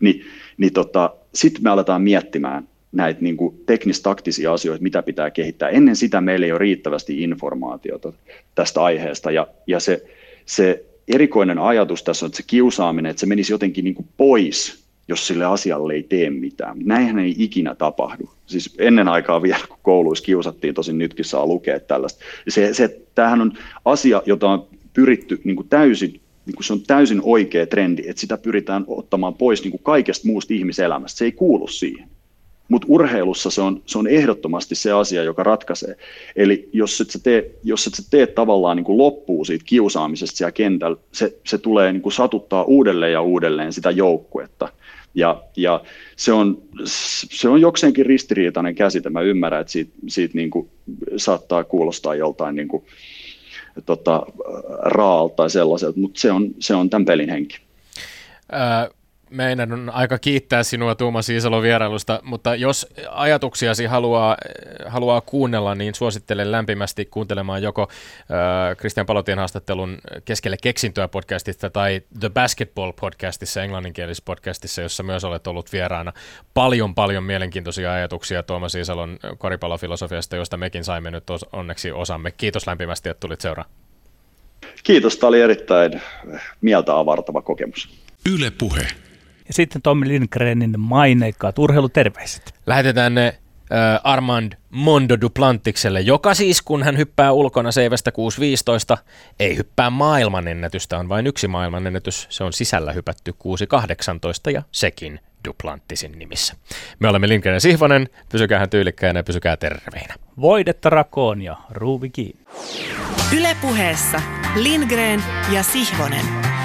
Speaker 4: niin, niin tota, sitten me aletaan miettimään näitä niin teknistaktisia asioita, mitä pitää kehittää. Ennen sitä meillä ei ole riittävästi informaatiota tästä aiheesta. Ja, ja se, se erikoinen ajatus tässä on, että se kiusaaminen, että se menisi jotenkin niin kuin pois, jos sille asialle ei tee mitään. Näinhän ei ikinä tapahdu. Siis ennen aikaa vielä, kun kouluissa kiusattiin, tosin nytkin saa lukea tällaista. Se, se, tämähän on asia, jota on pyritty niin kuin täysin niin kuin se on täysin oikea trendi, että sitä pyritään ottamaan pois niin kuin kaikesta muusta ihmiselämästä. Se ei kuulu siihen. Mutta urheilussa se on, se on ehdottomasti se asia, joka ratkaisee. Eli jos et sä tee, jos et sä tee tavallaan niin kuin loppuun siitä kiusaamisesta siellä kentällä, se, se tulee niin kuin satuttaa uudelleen ja uudelleen sitä joukkuetta. Ja, ja se, on, se on jokseenkin ristiriitainen käsite. Mä ymmärrän, että siitä, siitä niin kuin saattaa kuulostaa joltain niin kuin, tota, raalta tai sellaiselta, mutta se on, se on tämän pelin henki.
Speaker 3: Ää, meidän on aika kiittää sinua Tuomas Iisalon vierailusta, mutta jos ajatuksiasi haluaa, haluaa kuunnella, niin suosittelen lämpimästi kuuntelemaan joko Christian Palotien haastattelun Keskelle keksintöä podcastista tai The Basketball podcastissa, englanninkielisessä podcastissa, jossa myös olet ollut vieraana. Paljon, paljon mielenkiintoisia ajatuksia Tuomas Iisalon koripallofilosofiasta, josta mekin saimme nyt onneksi osamme. Kiitos lämpimästi, että tulit seuraan.
Speaker 4: Kiitos, tämä oli erittäin mieltä avartava kokemus.
Speaker 2: Yle Puhe. Ja sitten Tommi Lindgrenin maineikkaat urheiluterveiset.
Speaker 3: Lähetetään ne äh, Armand Mondo Duplantikselle, joka siis kun hän hyppää ulkona seivästä 6.15, ei hyppää maailmanennätystä, on vain yksi maailmanennätys, se on sisällä hypätty 6.18 ja sekin Duplantisin nimissä. Me olemme Lindgren ja Sihvonen, pysykää tyylikkäinä ja pysykää terveinä.
Speaker 2: Voidetta rakoon ja ruuvi kiinni.
Speaker 1: Ylepuheessa Lindgren ja Sihvonen.